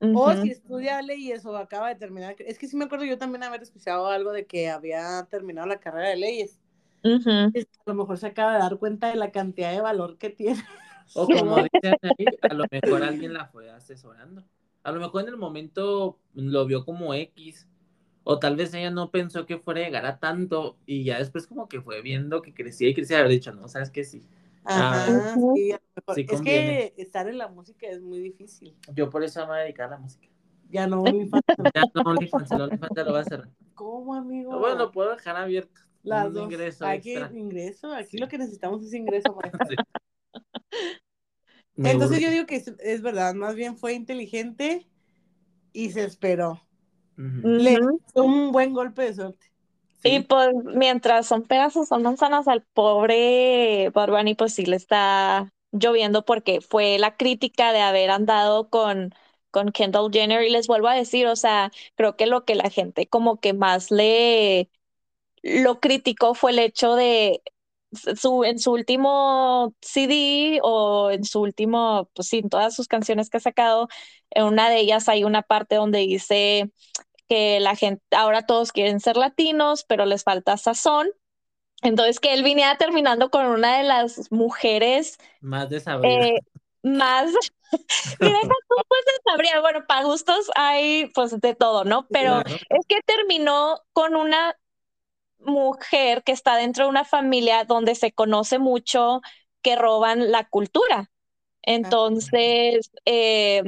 O si estudia ley y eso acaba de terminar. Es que sí me acuerdo yo también haber escuchado algo de que había terminado la carrera de leyes. A lo mejor se acaba de dar cuenta de la cantidad de valor que tiene. O como dicen ahí, a lo mejor alguien la fue asesorando. A lo mejor en el momento lo vio como X. O tal vez ella no pensó que fuera a llegar a tanto. Y ya después como que fue viendo que crecía y crecía. Haber dicho, no, sabes que sí. Ajá, Ujú. sí, a lo mejor. Sí es que estar en la música es muy difícil. Yo por eso me voy a dedicar a la música. Ya no, mi falta. Ya no, OnlyFans, el OnlyFans ya lo va a cerrar. ¿Cómo, amigo? Bueno, lo puedo dejar abierto. Las un dos. ingreso extra. Aquí Sí. lo que necesitamos es ingreso. Sí. Entonces yo digo que es, es verdad, más bien fue inteligente y se esperó. Le fue un buen golpe de suerte. Y pues mientras son peras o son manzanas al pobre Bad Bunny, pues sí le está lloviendo porque fue la crítica de haber andado con, con Kendall Jenner. Y les vuelvo a decir, o sea, creo que lo que la gente como que más le lo criticó fue el hecho de su, en su último CD o en su último, pues sí, en todas sus canciones que ha sacado, en una de ellas hay una parte donde dice que la gente, ahora todos quieren ser latinos, pero les falta sazón. Entonces que él viniera terminando con una de las mujeres Más desabrida. eh, más, mira, tú pues sabría, bueno, para gustos hay pues de todo, ¿no? Pero Claro. es que terminó con una mujer que está dentro de una familia donde se conoce mucho que roban la cultura. Entonces, eh,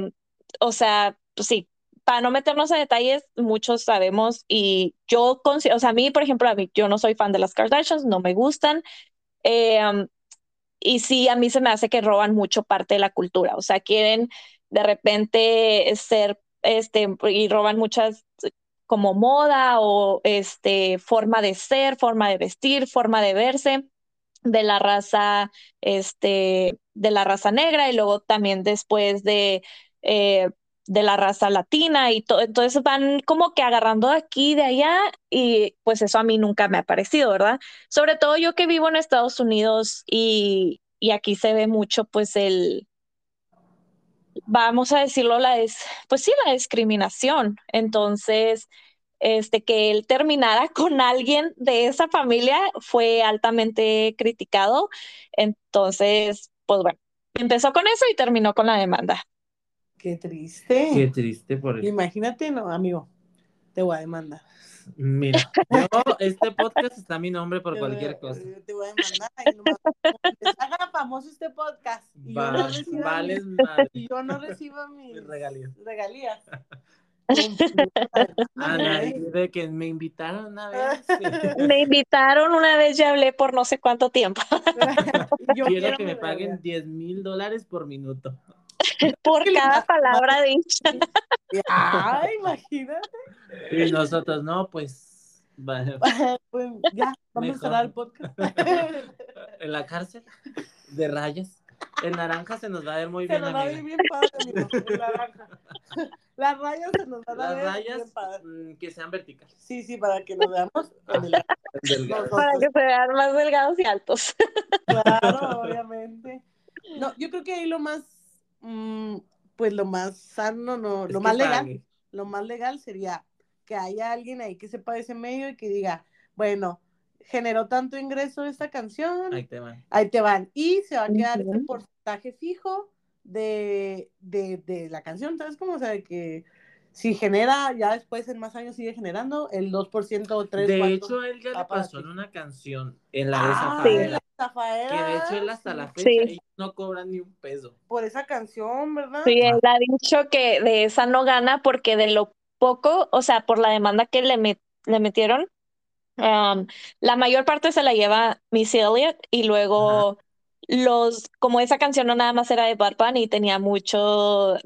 o sea, pues sí, para no meternos en detalles, muchos sabemos y yo, o sea, a mí, por ejemplo, a yo no soy fan de las Kardashians, no me gustan. eh, um, y sí, a mí se me hace que roban mucho parte de la cultura, o sea, quieren de repente ser, este, y roban muchas como moda o este forma de ser, forma de vestir, forma de verse de la raza, este, de la raza negra y luego también después de, eh, de la raza latina y todo. Entonces van como que agarrando de aquí, de allá y pues eso a mí nunca me ha parecido, ¿verdad? Sobre todo yo que vivo en Estados Unidos y, y aquí se ve mucho pues el, vamos a decirlo, la es, pues sí, la discriminación. Entonces, este, que él terminara con alguien de esa familia fue altamente criticado. Entonces, pues bueno, empezó con eso y terminó con la demanda. Qué triste. Qué triste por Imagínate, no, amigo, te voy a demandar. Mira, yo, este podcast está mi nombre por cualquier a- cosa. Te voy a demandar. y haga famoso este podcast y yo no vales mis- madre. y yo no reciba mis Mis regalías. regalías. Ana, de que me invitaron una vez. Me invitaron una vez, ya hablé por no sé cuánto tiempo, Yo Quiero que me paguen regalías. 10 mil dólares por minuto. por ¿Qué le cada palabra dicha. Ay, imagínate. Y nosotros, no, pues, Pues ya, vamos Mejor. a cerrar el podcast. en la cárcel de rayas. El naranja se nos va a ver muy Se bien, nos va a ver bien padre, amigo, el naranja. Las rayas se nos van a Las ver rayas bien padre. mm, que sean verticales. Sí, sí, para que nos veamos. Para que se vean más delgados y altos. Claro, obviamente. No, yo creo que ahí lo más, mm, pues lo más sano, no, Es lo más legal, pague. lo más legal sería que haya alguien ahí que sepa de ese medio y que diga, bueno, generó tanto ingreso esta canción, Ahí te van. ahí te van. Y se va a quedar ese porcentaje fijo de, de, de la canción, ¿sabes cómo? O sea, de que si genera, ya después en más años sigue generando, el 2% o 3%. De hecho, él ya le pasó en una canción, en la de Ah, Zafaera, que de hecho él hasta la fecha Sí. ellos no cobran ni un peso. por esa canción, ¿verdad? Sí, él ha dicho que de esa no gana porque de lo poco, o sea, por la demanda que le, met- le metieron, um, la mayor parte se la lleva Missy Elliott y luego los, como esa canción no nada más era de Bad Bunny, tenía mucho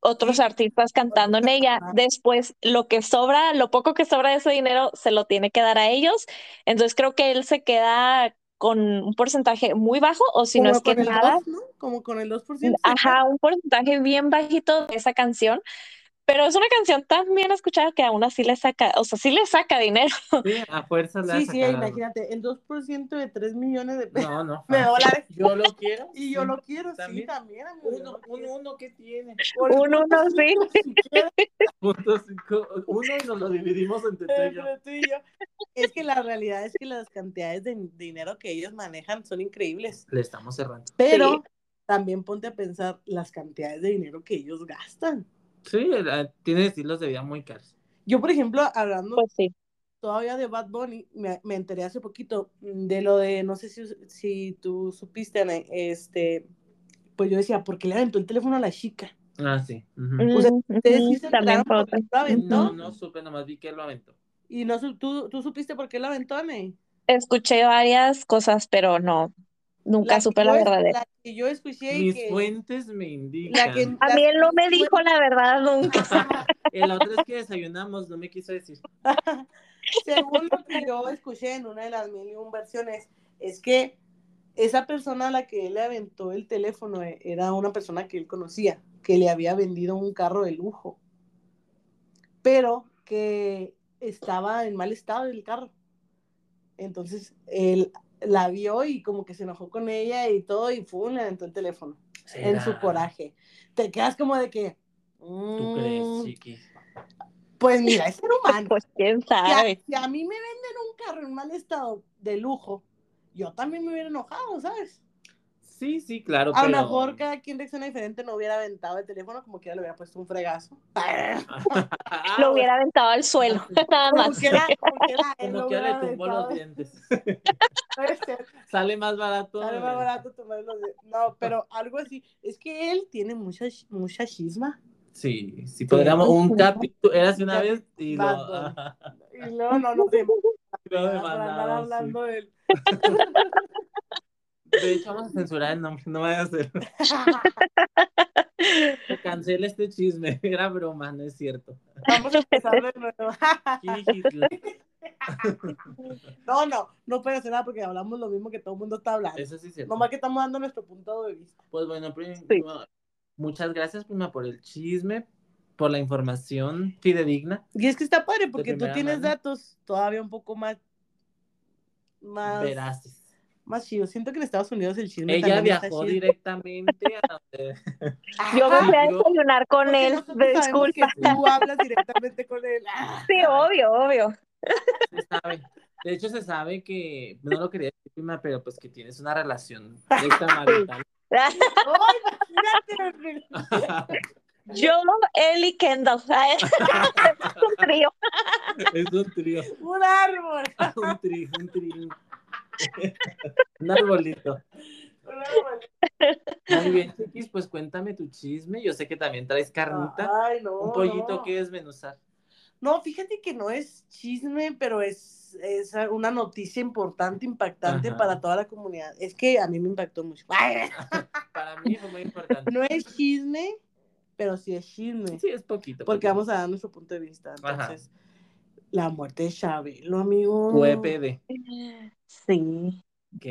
otros artistas cantando en ella. Después, lo que sobra, lo poco que sobra de ese dinero, se lo tiene que dar a ellos. Entonces creo que él se queda con un porcentaje muy bajo, o si no Como es que con el nada. 2, ¿no? Como con el 2%. Ajá, un porcentaje bien bajito de esa canción, pero es una canción tan bien escuchada que aún así le saca, o sea, sí le saca dinero. Sí, a fuerza le Sí, sí, imagínate, el 2% de 3 millones de pesos No, no. de fácil. dólares. Yo lo quiero. Y yo lo quiero, sí, ¿También? también, amigo. Uno, lo un quiero. uno que tiene. Por Un uno, punto sí. Punto cinco. Uno y nos lo dividimos entre tú y yo. entre tú y yo. Es que la realidad es que las cantidades de dinero que ellos manejan son increíbles. Le estamos cerrando. Pero Sí. también ponte a pensar las cantidades de dinero que ellos gastan. Sí, tiene estilos de vida muy caros. Yo, por ejemplo, hablando Pues sí. todavía de Bad Bunny, me, me enteré hace poquito mm, de lo de, no sé si, si tú supiste, Ana, este, pues yo decía, ¿por qué le aventó el teléfono a la chica? Ah, sí. ujú. O sea, Mm, Ustedes sí se También lo aventó. No, no supe, nomás vi que lo aventó. Y no, tú, tú supiste por qué lo aventó, Ana. Escuché varias cosas, pero no, nunca que supe la verdadera. La que yo escuché Mis que... fuentes me indican. La que- A mí él no me dijo la verdad nunca. El otro es que desayunamos, no me quiso decir. Según lo que yo escuché en una de las mil y un versiones, es que esa persona a la que él le aventó el teléfono eh, era una persona que él conocía, que le había vendido un carro de lujo, pero que estaba en mal estado el carro. Entonces él la vio y como que se enojó con ella y todo y fue le aventó el teléfono en su coraje. Te quedas como de que... ¿Tú crees, mm, chiqui? Pues mira, es ser humano. Pues quién Si a, sabe. si a mí me venden un carro en mal estado de lujo, yo también me hubiera enojado, ¿sabes? Sí, sí, claro, A lo pero... mejor cada quien reacciona diferente, no hubiera aventado el teléfono, como que le hubiera puesto un fregazo. Lo hubiera aventado al suelo, nada Como más. que como que Como que le tumbó los dientes. Puede ser, Sale más barato. sale más barato tomar los de- No, pero algo así. Es que él tiene mucha, mucha chisma. Sí, sí, podríamos un capítulo, era así una vez y lo... Y luego no demandamos, andar sí. hablando de él. De hecho, vamos a censurar el nombre, no vaya a ser. Cancela este chisme, era broma, no es cierto. Vamos a empezar de nuevo. No, no, no puede hacer nada porque hablamos lo mismo que todo el mundo está hablando. Eso sí es cierto. Nomás que estamos dando nuestro punto de vista. Pues bueno, prima, Sí. muchas gracias, prima, por el chisme, por la información fidedigna. Y es que está padre porque tú tienes mano. datos todavía un poco más más, Veraces. Más chido. Siento que en Estados Unidos el chisme Ella viajó chido. directamente a donde... Yo me fui a desayunar con él, disculpa. que tú hablas directamente con él. Sí, obvio, obvio. se sabe. De hecho, se sabe que, no lo quería decir, prima, pero pues que tienes una relación extramarital. Yo, él y Kendall. Es un trío. es un trío, Un árbol. un trío, un trío. Un arbolito. Un. Muy bien, chiquis, pues cuéntame tu chisme. Yo sé que también traes carnita. Ay, no. un pollito no. que desmenuzar. No, fíjate que no es chisme, pero es, es una noticia importante, impactante Ajá. para toda la comunidad. Es que a mí me impactó mucho. Para mí fue muy importante. no es chisme, pero sí es chisme. Sí, es poquito. Porque poquito. vamos a dar nuestro punto de vista. Ajá. La muerte de Chabelo, amigo. QEPD. Sí.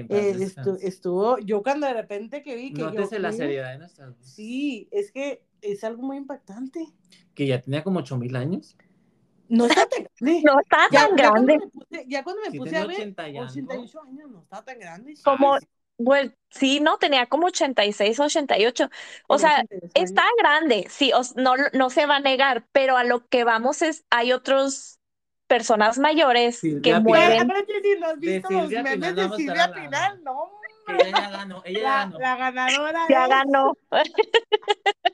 Paz Eh, estu- estuvo, yo cuando de repente que vi que yo, Nótese la ¿qué? seriedad de nuestras voces. Sí, es que es algo muy impactante. Que ya tenía como 8000 años. No está tan grande. No está ya, tan ya cuando grande. me puse, ya cuando me Sí puse a ver, 80 y algo. 88 años, no está tan grande. Como- Ay, sí, Bueno, sí, no, tenía como 86, 88. O sea, 88 años. está grande, sí, os- no, no se va a negar, pero a lo que vamos es, hay otros personas mayores Silvia que Pinal. mueren. Aparte, si no has De visto los Silvia memes Pinal de vamos a Silvia estar hablando. Pinal, no, Que ella ya ganó, ella la, ganó. la ganadora Ya es- ganó.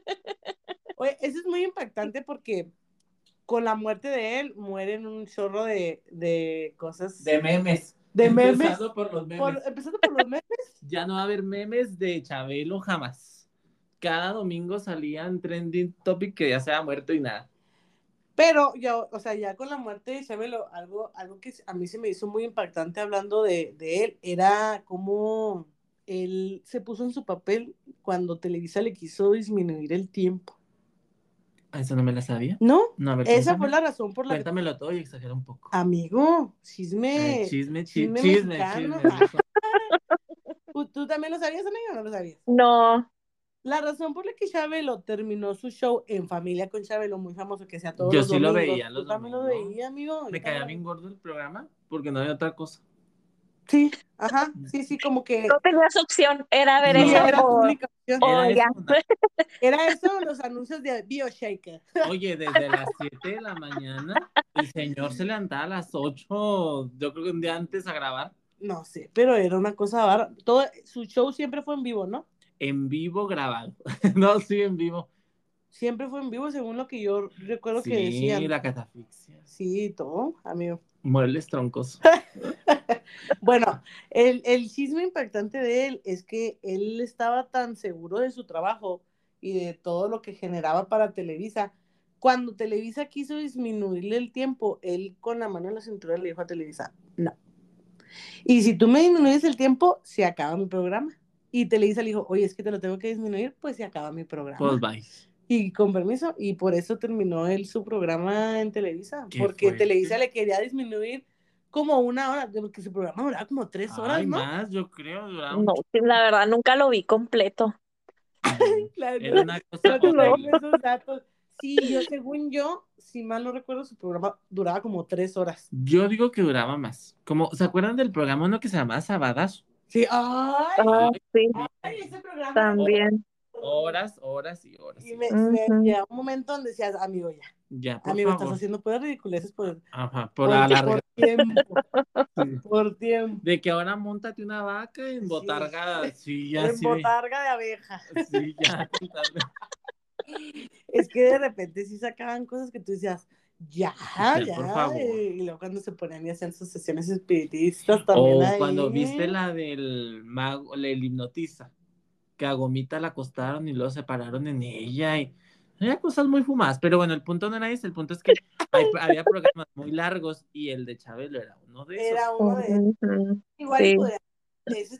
Oye, eso es muy impactante porque con la muerte de él mueren un chorro de, de cosas. De memes. De memes. Empezando por los memes. por- empezando por los memes. Ya no va a haber memes de Chabelo jamás. Cada domingo salían trending topic que ya se ha muerto y nada. Pero ya, o sea, ya con la muerte de Chabelo, algo, algo que a mí se me hizo muy impactante hablando de, de él, era cómo él se puso en su papel cuando Televisa le quiso disminuir el tiempo. ¿A ¿Eso no me la sabía? ¿No? No, a ver, Esa cuéntame. fue la razón por la que... Cuéntamelo todo y exagera un poco. Amigo, chisme. Ay, chisme, chi- chisme chisme, chisme, dijo. ¿Tú, tú también lo sabías, amigo, o no lo sabías? No, La razón por la que Chabelo terminó su show en familia con Chabelo, muy famoso, que sea todos Yo los sí lo domingos. veía los Tú también lo veía, amigo. Me caía bien gordo el programa porque no había otra cosa. Sí, ajá, sí, sí, como que... no tenías opción, era ver No. Eso era o- única opción. o- Era ya. eso, una- Era eso, los anuncios de BioShaker. Oye, desde las 7 de la mañana, el señor se levantaba a las 8, yo creo que un día antes a grabar, No sé, pero era una cosa barra. Todo, su show siempre fue en vivo, ¿no? En vivo grabado. no, sí, en vivo. Siempre fue en vivo, según lo que yo recuerdo que Sí, decían. la catafixia. Sí, todo, amigo. Muebles troncosos. Bueno, el, el chisme impactante de él es que él estaba tan seguro de su trabajo y de todo lo que generaba para Televisa. Cuando Televisa quiso disminuirle el tiempo, él con la mano en la cintura le dijo a Televisa, no. Y si tú me disminuyes el tiempo, se acaba mi programa. Y Televisa le dijo, oye, es que te lo tengo que disminuir, pues se acaba mi programa. Pues bye. Y con permiso, y por eso terminó él su programa en Televisa, porque fuerte. Televisa le quería disminuir como una hora, porque su programa duraba como tres horas, Ay, ¿no? más, yo creo, duraba No, la verdad nunca lo vi completo. Claro, Era una cosa no te esos datos. Sí, yo según yo, si mal no recuerdo, su programa duraba como tres horas. Yo digo que duraba más. Como, ¿se acuerdan del programa uno que se llamaba Sabadas? Sí, ay, Ah, sí, ay, ese programa. también. Horas, horas y horas. Y me, me Ujú. llegaba un momento donde decías, amigo, ya, Ya, por amigo, favor. estás haciendo puras ridiculeces por, Ajá, por por, alargar. por tiempo, Sí. por tiempo. De que ahora montate una vaca en Sí. botarga. Sí, ya en sí. de- botarga de abeja. Sí, ya. Es que de repente sí sacaban cosas que tú decías, ya, Ya, ya. por favor. Y luego cuando se ponían y hacían sus sesiones espiritistas también. O ahí. cuando viste la del mago, la del hipnotiza, que a Gomita la acostaron y luego se pararon en ella y había cosas muy fumadas, pero bueno, el punto no era ese, el punto es que hay- había programas muy largos y el de Chabelo era uno de esos. Era uno de Ujú. Igual Sí.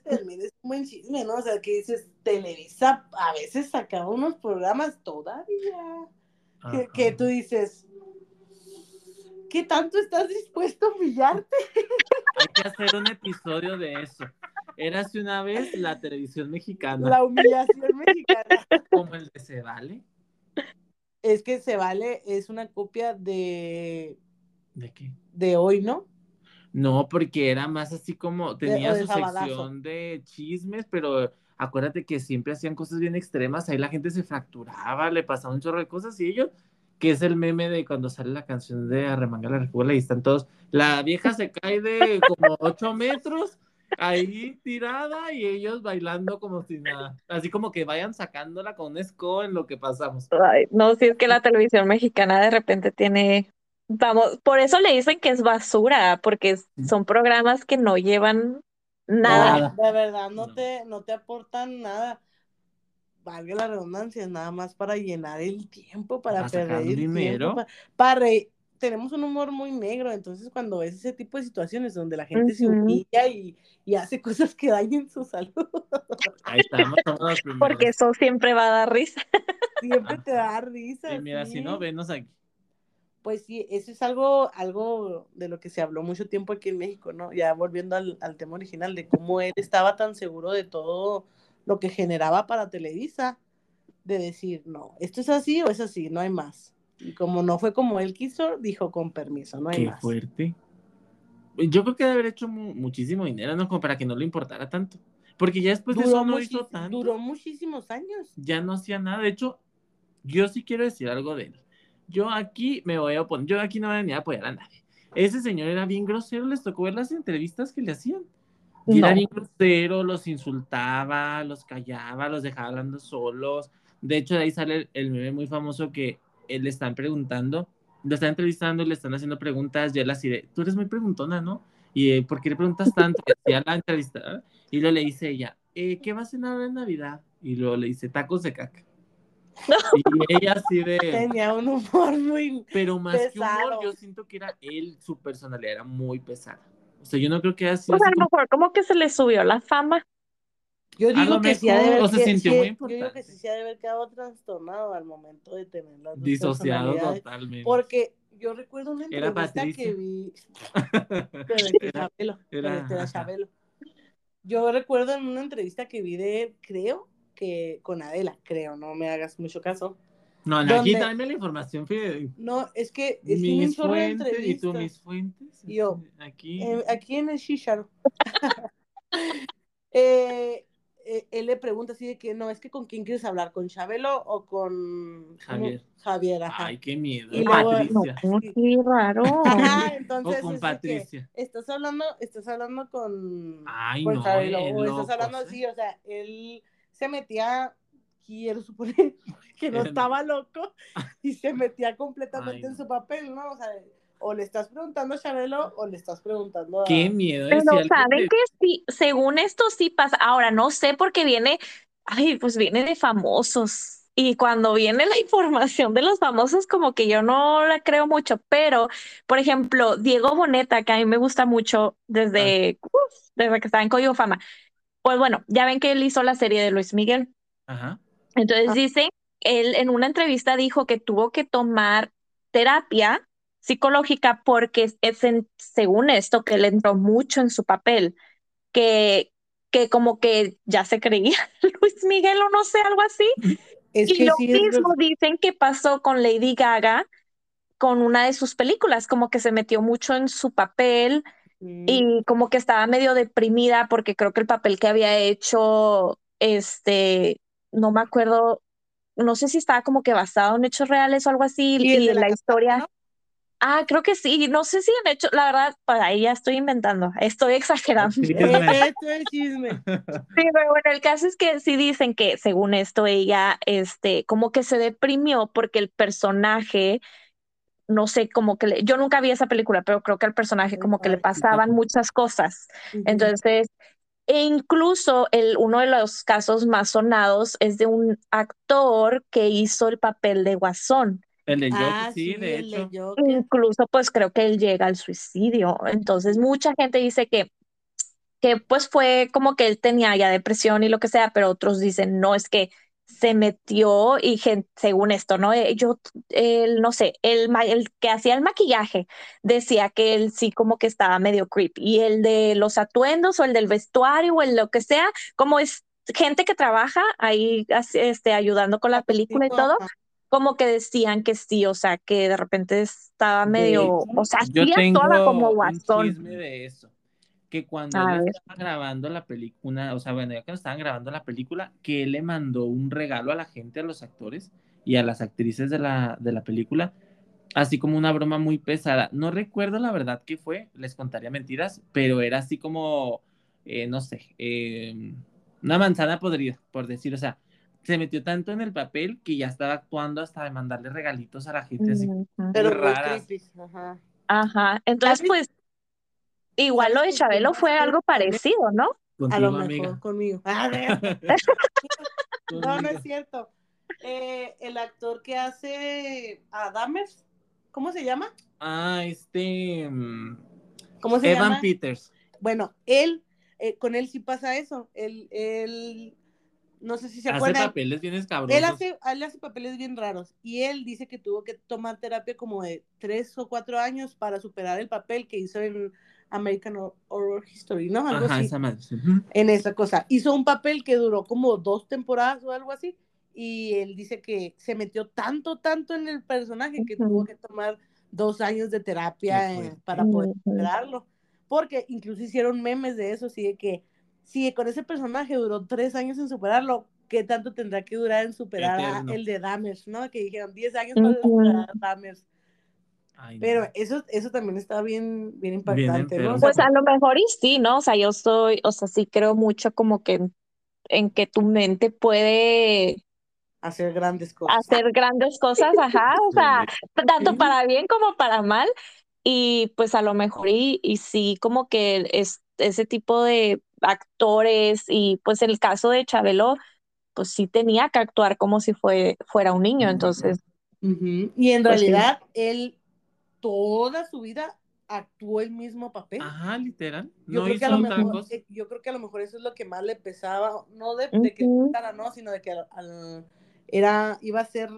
también es un buen chisme, ¿no? O sea, que dices, Televisa a veces sacaba unos programas todavía que tú dices, ¿qué tanto estás dispuesto a humillarte? Hay que hacer un episodio de eso. Érase una vez la televisión mexicana, La humillación mexicana. como el de Se Vale. Es que se vale, es una copia de, ¿De qué? de hoy, ¿no? No, porque era más así como, tenía de su Sabadazo. sección de chismes, pero acuérdate que siempre hacían cosas bien extremas, ahí la gente se fracturaba, le pasaba un chorro de cosas y ellos, que es el meme de cuando sale la canción de Arremanga la República y están todos, la vieja se cae de como ocho metros, ahí tirada y ellos bailando como si nada, así como que vayan sacándola con un escoba en lo que pasamos. Ay, no, si es que la televisión mexicana de repente tiene, vamos, por eso le dicen que es basura, porque son programas que no llevan nada. Nada. De verdad, no, No. Te, no te aportan nada. Valga la redundancia, es nada más para llenar el tiempo, para Para perder el dinero. tiempo. pa- Para, re- Tenemos un humor muy negro, entonces cuando ves ese tipo de situaciones donde la gente se humilla y, y hace cosas que dañen su salud, Ahí estamos, los primeros. Porque eso siempre va a dar risa. siempre te da risa. Y mira, sí. si no, venos aquí. Pues sí, eso es algo, algo de lo que se habló mucho tiempo aquí en México, ¿no? Ya volviendo al, al tema original de cómo él estaba tan seguro de todo lo que generaba para Televisa, de decir, no, esto es así o es así, no hay más. Y como no fue como él quiso, dijo con permiso, no hay Qué más. fuerte. Yo creo que debe haber hecho mu- muchísimo dinero, ¿no? Como para que no le importara tanto. Porque ya después de Duró, eso no hizo tanto. duró muchísimos años. Ya no hacía nada. De hecho, yo sí quiero decir algo de él. Yo aquí me voy a oponer. Yo aquí no voy a ni a apoyar a nadie. Ese señor era bien grosero. Les tocó ver las entrevistas que le hacían. Y era No. bien grosero, los insultaba, los callaba, los dejaba hablando solos. De hecho, de ahí sale el, el meme muy famoso que él le están preguntando, lo están entrevistando, le están haciendo preguntas, y él así de, tú eres muy preguntona, ¿no? Y eh, ¿por qué le preguntas tanto? Y hacía la entrevista, y luego le dice ella, eh, ¿qué va a cenar en Navidad? Y luego le dice, tacos de caca. Y ella así de... Tenía un humor muy... Pero más que humor, yo siento que era él, su personalidad era muy pesada. O sea, yo no creo que haya sido Pues a lo mejor como que se le subió la fama. Yo digo que sí ha de mejor, haber, o se sintió muy Yo digo que importante. sí se ha de haber quedado trastornado al momento de tener las dos disociado totalmente. Porque yo recuerdo una Era entrevista que vi con este Era- Chabelo, con era- este. Chabelo. Yo recuerdo en una entrevista que vi de él, creo que con Adela, creo, no me hagas mucho caso. No, no, aquí dame la información, fíjate. No, es que es Mis fuentes, y tú mis fuentes. Y yo, Aquí. Eh, aquí en el Shisharo. eh, eh, él le pregunta así de que no, es que con quién quieres hablar, con Chabelo o con Javier. ¿cómo? Javier, ajá. Ay, qué miedo. Y luego- Patricia. No, qué raro. Ajá, O entonces con es de que Patricia. estás hablando, estás hablando con, Ay, con no, Chabelo, eh, o estás hablando así, o sea, él se metía, quiero suponer que no estaba loco y se metía completamente Ay, en su papel, ¿no? O sea, o le estás preguntando a Chabelo o le estás preguntando a... Qué miedo. Pero saben que sí, según esto sí pasa. Ahora no sé porque viene, ay, pues viene de famosos. Y cuando viene la información de los famosos, como que yo no la creo mucho. Pero, por ejemplo, Diego Boneta, que a mí me gusta mucho desde, uf, desde que estaba en Código Fama. Pues bueno, ya ven que él hizo la serie de Luis Miguel. Ajá. Entonces Ah. dice, él en una entrevista dijo que tuvo que tomar terapia psicológica porque es en- según esto que él entró mucho en su papel, que, que como que ya se creía Luis Miguel o no sé, algo así. Es y lo sí mismo dicen que pasó con Lady Gaga con una de sus películas, como que se metió mucho en su papel Mm. y como que estaba medio deprimida porque creo que el papel que había hecho, este, no me acuerdo, no sé si estaba como que basado en hechos reales o algo así, Y y de la historia. ¿no? Ah, creo que sí, no sé si han hecho, la verdad, pues ahí ya estoy inventando, estoy exagerando. Sí, esto es chisme. Sí, pero bueno, el caso es que sí dicen que según esto ella, este, como que se deprimió porque el personaje, no sé, como que le, yo nunca vi esa película, pero creo que al personaje como que le pasaban muchas cosas. Entonces, e incluso el, uno de los casos más sonados es de un actor que hizo el papel de Guasón. El de Joker, Ah, sí, de el hecho. Joker. Incluso, pues creo que él llega al suicidio. Entonces, mucha gente dice que, que pues fue como que él tenía ya depresión y lo que sea, pero otros dicen, no, es que se metió y gen- según esto, ¿no? Eh, Yo, él, no sé, el, el que hacía el maquillaje decía que él sí como que estaba medio creepy. Y el de los atuendos o el del vestuario o el lo que sea, como es gente que trabaja ahí este, ayudando con la película y todo, como que decían que sí, o sea, que de repente estaba medio, o sea, tengo actuaba como un guasón. chisme de eso. Que cuando él ver. estaba grabando la película, o sea, bueno, ya que estaban grabando la película, que él le mandó un regalo a la gente, a los actores y a las actrices de la, de la película, así como una broma muy pesada. No recuerdo la verdad qué fue, les contaría mentiras, pero era así como, eh, no sé, eh, una manzana podrida, por decir, o sea, se metió tanto en el papel que ya estaba actuando hasta de mandarle regalitos a la gente así. Pero raras. creepy. Ajá. Ajá, entonces pues igual lo de ¿Sabes con quién Chabelo fue algo parecido, ¿no? A Contigo, lo mejor amiga. conmigo. A ver. No, no es cierto. Eh, el actor que hace a Dahmers, ¿cómo se llama? Ah, este. mm, ¿Cómo se Evan llama? Peters. Bueno, él, eh, con él sí pasa eso. Él, él, no sé si se Hace acuerdan. papeles bien escabrosos. Él hace, él hace papeles bien raros y él dice que tuvo que tomar terapia como de tres o cuatro años para superar el papel que hizo en American Horror History, ¿no? Algo Ajá, así. esa madre. sí. Ujú. en esa cosa. Hizo un papel que duró como dos temporadas o algo así, y él dice que se metió tanto, tanto en el personaje que Ujú. tuvo que tomar dos años de terapia eh, para poder superarlo. Porque incluso hicieron memes de eso, así de que si con ese personaje duró tres años en superarlo, ¿qué tanto tendrá que durar en superar el de Dahmer, ¿no? Que dijeron 10 años para superar a Dahmer. Ay. Pero eso, eso también está bien, bien impactante. ¿no? Pues a lo mejor y sí, ¿no? O sea, yo soy, o sea, sí creo mucho como que en, en que tu mente puede hacer grandes cosas. hacer grandes cosas, ajá, o sea, tanto para bien como para mal. Y pues a lo mejor y, y sí, como que es ese tipo de actores y pues el caso de Chabelo, pues sí tenía que actuar como si fue, fuera un niño, entonces. Y en pues realidad, él toda su vida actuó el mismo papel. Ajá, literal. Yo, no creo que a lo mejor, eh, yo creo que a lo mejor eso es lo que más le pesaba, no de, de que cara, no, sino de que al, al, era, iba a ser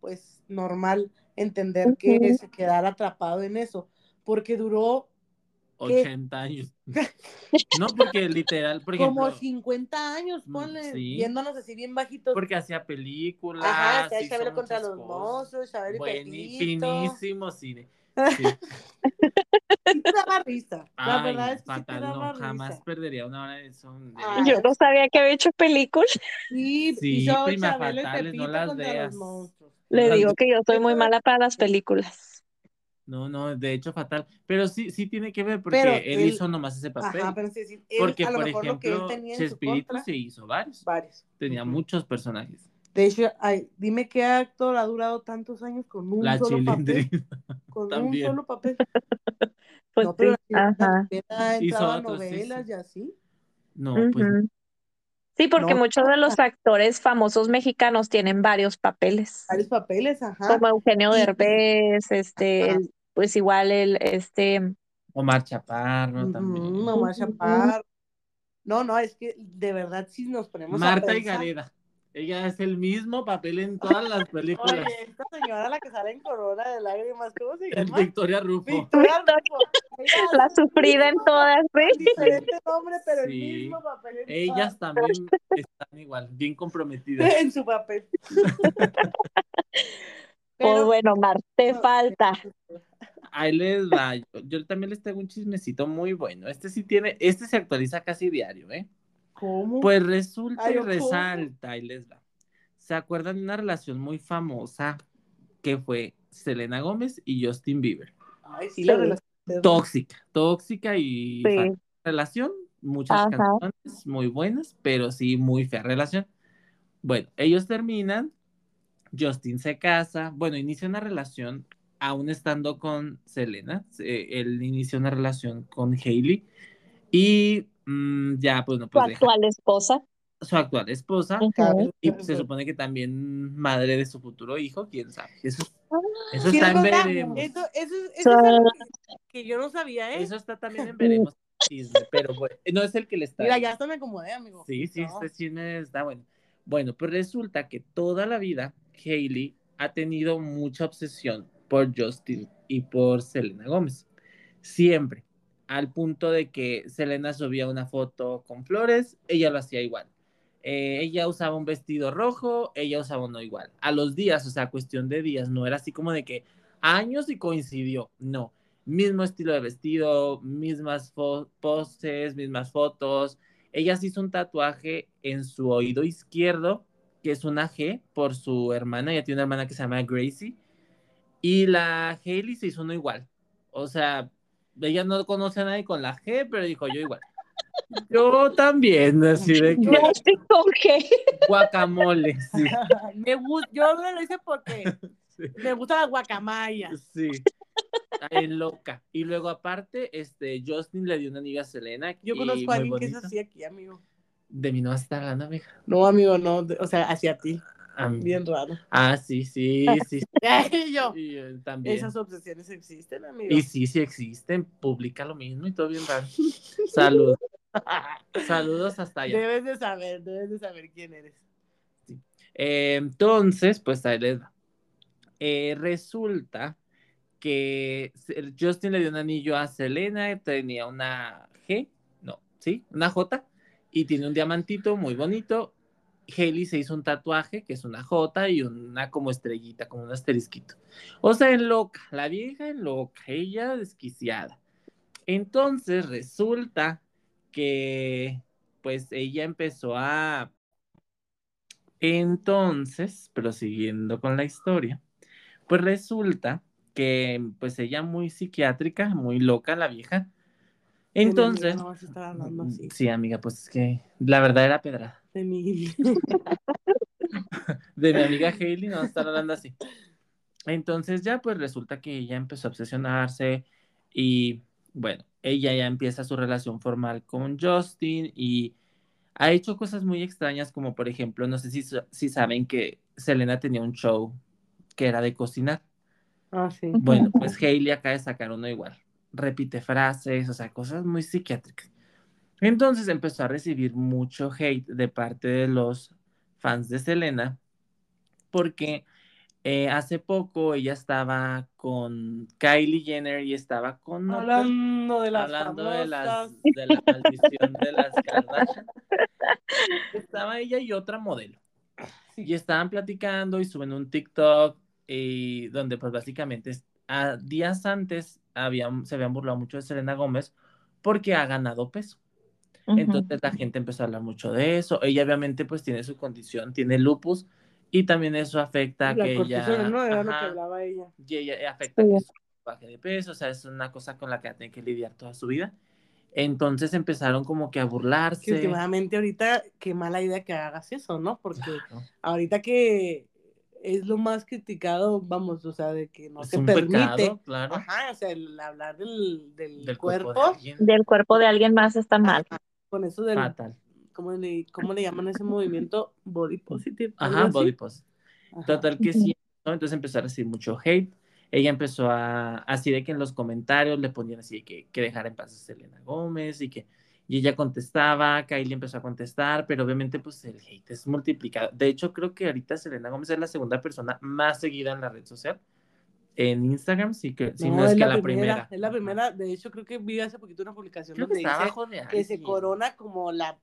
pues normal entender que se quedara atrapado en eso, porque duró 80 años. no, porque literal, por ejemplo. Como 50 años, mm, ponle, sí. viéndonos así bien bajitos. Porque hacía películas. Ajá, hacía Chabelo contra los cosas. mozos, Chabelo y Buení- Pepito. Finísimo cine. Sí. Sí te daba risa. La Ay, verdad es que sí fatal, daba no, jamás risa. perdería una hora de eso. Ay, Yo no sabía que había hecho películas. Sí, Sí, hizo prima Chabelo fatales, no las veas. Le digo que yo soy muy mala para las películas. No, no, de hecho fatal. Pero sí, sí tiene que ver porque Pero él, él- hizo nomás ese papel. Ajá, pero es decir, él, porque, a lo por mejor lo que él ejemplo, tenía en su Chespirito contra, se hizo varios. varios. Tenía Ujú. muchos personajes. De hecho, ay, dime qué actor ha durado tantos años con un La solo papel. chilindrina. Con también. un solo papel. Pues no, pero sí, la Chilindrina a novelas sí. y así. No, pues. Sí, porque No, muchos de los actores famosos mexicanos tienen varios papeles, varios papeles, ajá. como Eugenio Y- Derbez, este, el- pues igual el, este, Omar Chaparro también. Omar Ujú. Chaparro. No, no, es que de verdad si nos ponemos a Marta pensar- Gareda. Ella es el mismo papel en todas las películas. Oye, esta señora la que sale en Corona de Lágrimas, ¿cómo se llama? Victoria Rufo. Victoria Rufo. La sufrida en todas, ¿sí? Diferente nombre, pero el mismo papel en, Ellas todas- también están igual, bien comprometidas. en su papel. Pues Pero- bueno, Mar, te falta. Ahí les va. Yo, yo también les tengo un chismecito muy bueno. Este sí tiene, este se actualiza casi diario, ¿eh? ¿Cómo? Pues resulta Ay, y ¿cómo? resalta, ahí les va. ¿Se acuerdan de una relación muy famosa que fue Selena Gómez y Justin Bieber? Ay, sí, la Sí. relación. Tóxica, tóxica y Sí. relación, muchas Ajá. canciones muy buenas, pero sí muy fea relación. Bueno, ellos terminan, Justin se casa, bueno, inicia una relación aún estando con Selena, eh, él inicia una relación con Hailey y mm, ya, pues no, Tu pues deja actual esposa. su actual esposa y se supone que también madre de su futuro hijo, quién sabe. Eso, eso Sí, está es en veremos. Eso, eso, es- eso es algo que, que yo no sabía, ¿eh? Eso está también en veremos chisme, pero bueno, no es el que le está. Mira, ya hasta me acomodé, amigo. Sí, sí, No. este chisme está bueno. Bueno, pues resulta que toda la vida Hailey ha tenido mucha obsesión por Justin y por Selena Gómez. Siempre. Al punto de que Selena subía una foto con flores, ella lo hacía igual. Eh, ella usaba un vestido rojo, ella usaba uno igual. A los días, o sea, cuestión de días, no era así como de que años y coincidió, no. Mismo estilo de vestido, mismas poses, mismas fotos. Ella se hizo un tatuaje en su oído izquierdo, que es una G, por su hermana. Ella tiene una hermana que se llama Gracie. Y la Hailey se hizo uno igual. O sea, ella no conoce a nadie con la G, pero dijo yo igual. Yo también, así de que Yo estoy con G. guacamole, sí. me gusta, yo lo hice porque Sí. me gusta la guacamaya. Sí. Ay, loca. Y luego aparte, este, Justin le dio una anillo a Selena. Yo conozco a alguien que es así aquí, amigo. De mí no vas a estar hablando, amiga. No, amigo, no, o sea, hacia ti. Bien raro. Ah, sí, sí, sí. yo, Y, eh, también. esas obsesiones existen, amigo. Y sí, sí existen. Publica lo mismo y todo bien raro. Saludos. Saludos hasta allá. Debes de saber, debes de saber quién eres. Eh, entonces, pues ahí les va. Eh, resulta que Justin le dio un anillo a Selena, tenía una G, no, sí, una J, y tiene un diamantito muy bonito. Hailey se hizo un tatuaje, que es una J y una como estrellita, como un asterisquito. O sea, en loca, la vieja en loca, ella desquiciada. Entonces resulta que pues ella empezó a entonces, prosiguiendo con la historia, pues resulta que pues ella muy psiquiátrica, muy loca la vieja. Entonces, No vas a estar hablando así. sí, amiga, pues es que la verdad era pedrada. De mi... De mi amiga Hailey, no vas a estar hablando así. Entonces ya pues resulta que ella empezó a obsesionarse y bueno, ella ya empieza su relación formal con Justin y ha hecho cosas muy extrañas, como por ejemplo, no sé si, si saben que Selena tenía un show que era de cocinar. Ah, sí. Bueno, pues Hailey acaba de sacar uno igual. Repite frases, o sea, cosas muy psiquiátricas. Entonces empezó a recibir mucho hate de parte de los fans de Selena, porque eh, hace poco ella estaba con Kylie Jenner y estaba con hablando de las hablando de, las, de la maldición de las Kardashian. Estaba ella y otra modelo. Y estaban platicando y suben un TikTok y donde pues básicamente a, días antes habían, se habían burlado mucho de Selena Gómez porque ha ganado peso. Entonces la gente empezó a hablar mucho de eso. Ella obviamente pues tiene su condición, tiene lupus y también eso afecta a que ella... ¿no? Era lo que hablaba ella. Y ella afecta a que baje de peso, o sea, es una cosa con la que tiene que lidiar toda su vida. Entonces empezaron como que a burlarse. Que últimamente ahorita, qué mala idea que hagas eso, ¿no? Porque ahorita que es lo más criticado, vamos, o sea, de que no se permite. claro. Ajá, o sea, el hablar del, del, cuerpo. del cuerpo de alguien más está mal. con eso del... Fatal. ¿cómo le, ¿Cómo le llaman ese movimiento? Body positive. Ajá, body positive. Total que sí, ¿no? Entonces empezó a recibir mucho hate. Ella empezó a, así de que en los comentarios le ponían así de que, que dejara en paz a Selena Gómez y que y ella contestaba, Kylie empezó a contestar, pero obviamente pues el hate es multiplicado. De hecho, creo que ahorita Selena Gómez es la segunda persona más seguida en la red social. En Instagram sí que sí, no, es, que la, primera, Es la primera, de hecho creo que vi hace poquito una publicación donde que, dice que se corona como la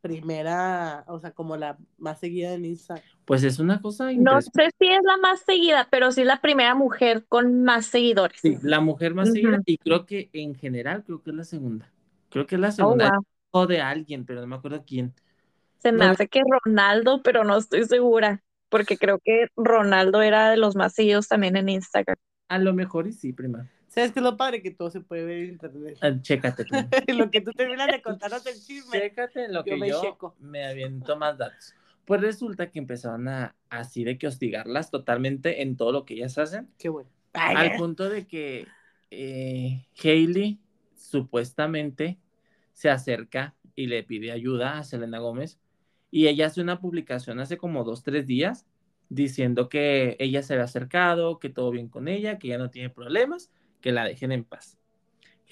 primera, o sea, como la más seguida en Instagram. Pues es una cosa No sé si es la más seguida, pero sí la primera mujer con más seguidores. Sí, la mujer más seguida y creo que en general creo que es la segunda. Creo que es la oh, segunda o de alguien, pero no me acuerdo quién. Se me hace que Ronaldo, pero no estoy segura, porque creo que Ronaldo era de los más seguidos también en Instagram. A lo mejor y sí, prima. ¿Sabes qué es lo padre? Que todo se puede ver en internet. Ah, chécate. lo que tú terminas de contarnos el chisme. Chécate lo que yo me aviento más datos. Pues resulta que empezaron a así de que hostigarlas totalmente en todo lo que ellas hacen. Qué bueno. al punto de que eh, Hailey supuestamente se acerca y le pide ayuda a Selena Gómez y ella hace una publicación hace como dos, tres días diciendo que ella se había acercado, que todo bien con ella, que ya no tiene problemas, que la dejen en paz.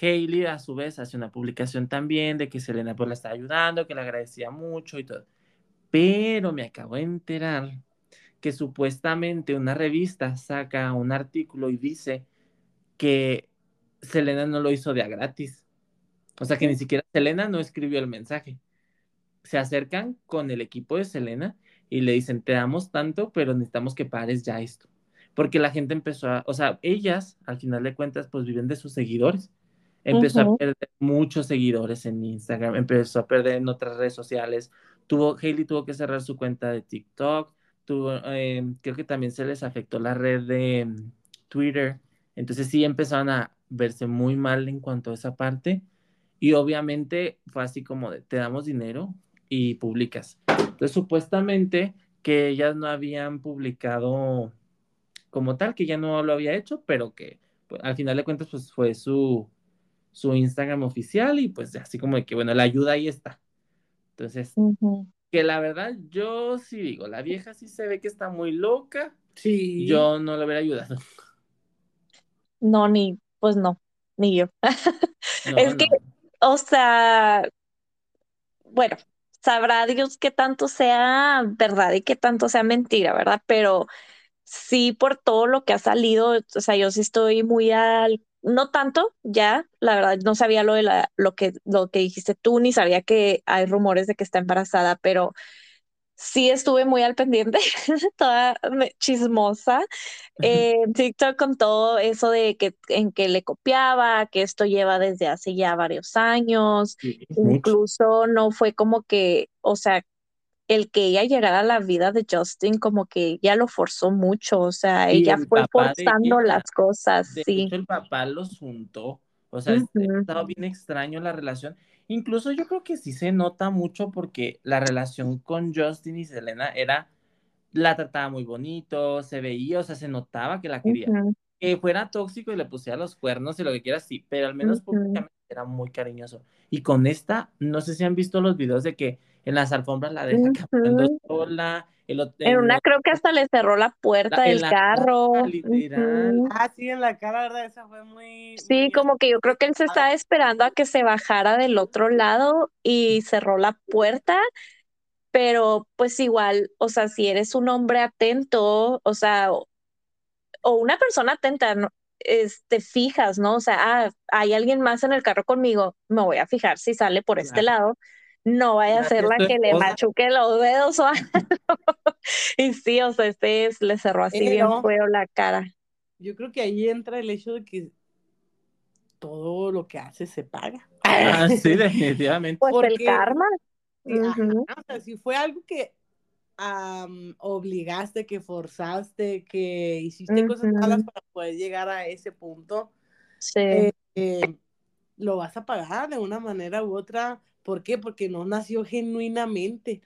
Hailey a su vez hace una publicación también de que Selena pues la está ayudando, que le agradecía mucho y todo. Pero me acabo de enterar que supuestamente una revista saca un artículo y dice que Selena no lo hizo de a gratis. O sea que ni siquiera Selena no escribió el mensaje. Se acercan con el equipo de Selena y le dicen, te damos tanto, pero necesitamos que pares ya esto. Porque la gente empezó a, o sea, ellas, al final de cuentas, pues viven de sus seguidores. Empezó a perder muchos seguidores en Instagram, empezó a perder en otras redes sociales. Tuvo, Hailey tuvo que cerrar su cuenta de TikTok. Tuvo, em, creo que también se les afectó la red de em, Twitter. Entonces sí empezaron a verse muy mal en cuanto a esa parte. Y obviamente fue así como de, te damos dinero y publicas. Entonces supuestamente que ellas no habían publicado como tal, que ya no lo había hecho, pero que pues, al final de cuentas pues fue su, su Instagram oficial y pues así como de que bueno, la ayuda ahí está. Entonces, que la verdad yo sí digo, la vieja sí se ve que está muy loca. Sí. Yo no le hubiera ayudado. No, ni, pues no, ni yo. es que, o sea, bueno, sabrá Dios qué tanto sea verdad y qué tanto sea mentira, ¿verdad? Pero sí, por todo lo que ha salido, o sea, yo sí estoy muy al, no tanto, ya, la verdad, no sabía lo de la, lo que, lo que dijiste tú, ni sabía que hay rumores de que está embarazada, pero sí estuve muy al pendiente, toda chismosa. Eh, TikTok con todo eso de que en que le copiaba, que esto lleva desde hace ya varios años. Incluso no fue como que, o sea, el que ella llegara a la vida de Justin como que ya lo forzó mucho, o sea, ella fue forzando las cosas, sí. el papá los juntó, o sea, estaba bien extraño la relación Incluso yo creo que sí se nota mucho porque la relación con Justin y Selena era, la trataba muy bonito, se veía, o sea, se notaba que la quería. Que fuera tóxico y le pusiera los cuernos y lo que quiera, sí, pero al menos era muy cariñoso. Y con esta, no sé si han visto los videos de que en las alfombras la deja caminando Ujú. sola. El, En una creo que hasta le cerró la puerta La- del carro. cara, literal. Ah, sí, en la cara, ¿verdad? Esa fue muy... Sí, muy- como que yo creo que él se estaba esperando a que se bajara del otro lado y cerró la puerta, pero pues igual, o sea, si eres un hombre atento, o sea, o, o una persona atenta, ¿no? es- te fijas, ¿no? O sea, ah, hay alguien más en el carro conmigo, me voy a fijar si sale por este lado. No vaya a ser la que le machuque los dedos o algo. Y sí, o sea, este es- le cerró así bien Pero- feo la cara. Yo creo que ahí entra el hecho de que todo lo que hace se paga. Ah, sí, definitivamente. Pues el Porque- karma. Sí, ajá, Ujú. o sea, si fue algo que am, obligaste, que forzaste, que hiciste cosas malas para poder llegar a ese punto, Sí. eh, eh, lo vas a pagar de una manera u otra. ¿Por qué? Porque no nació genuinamente.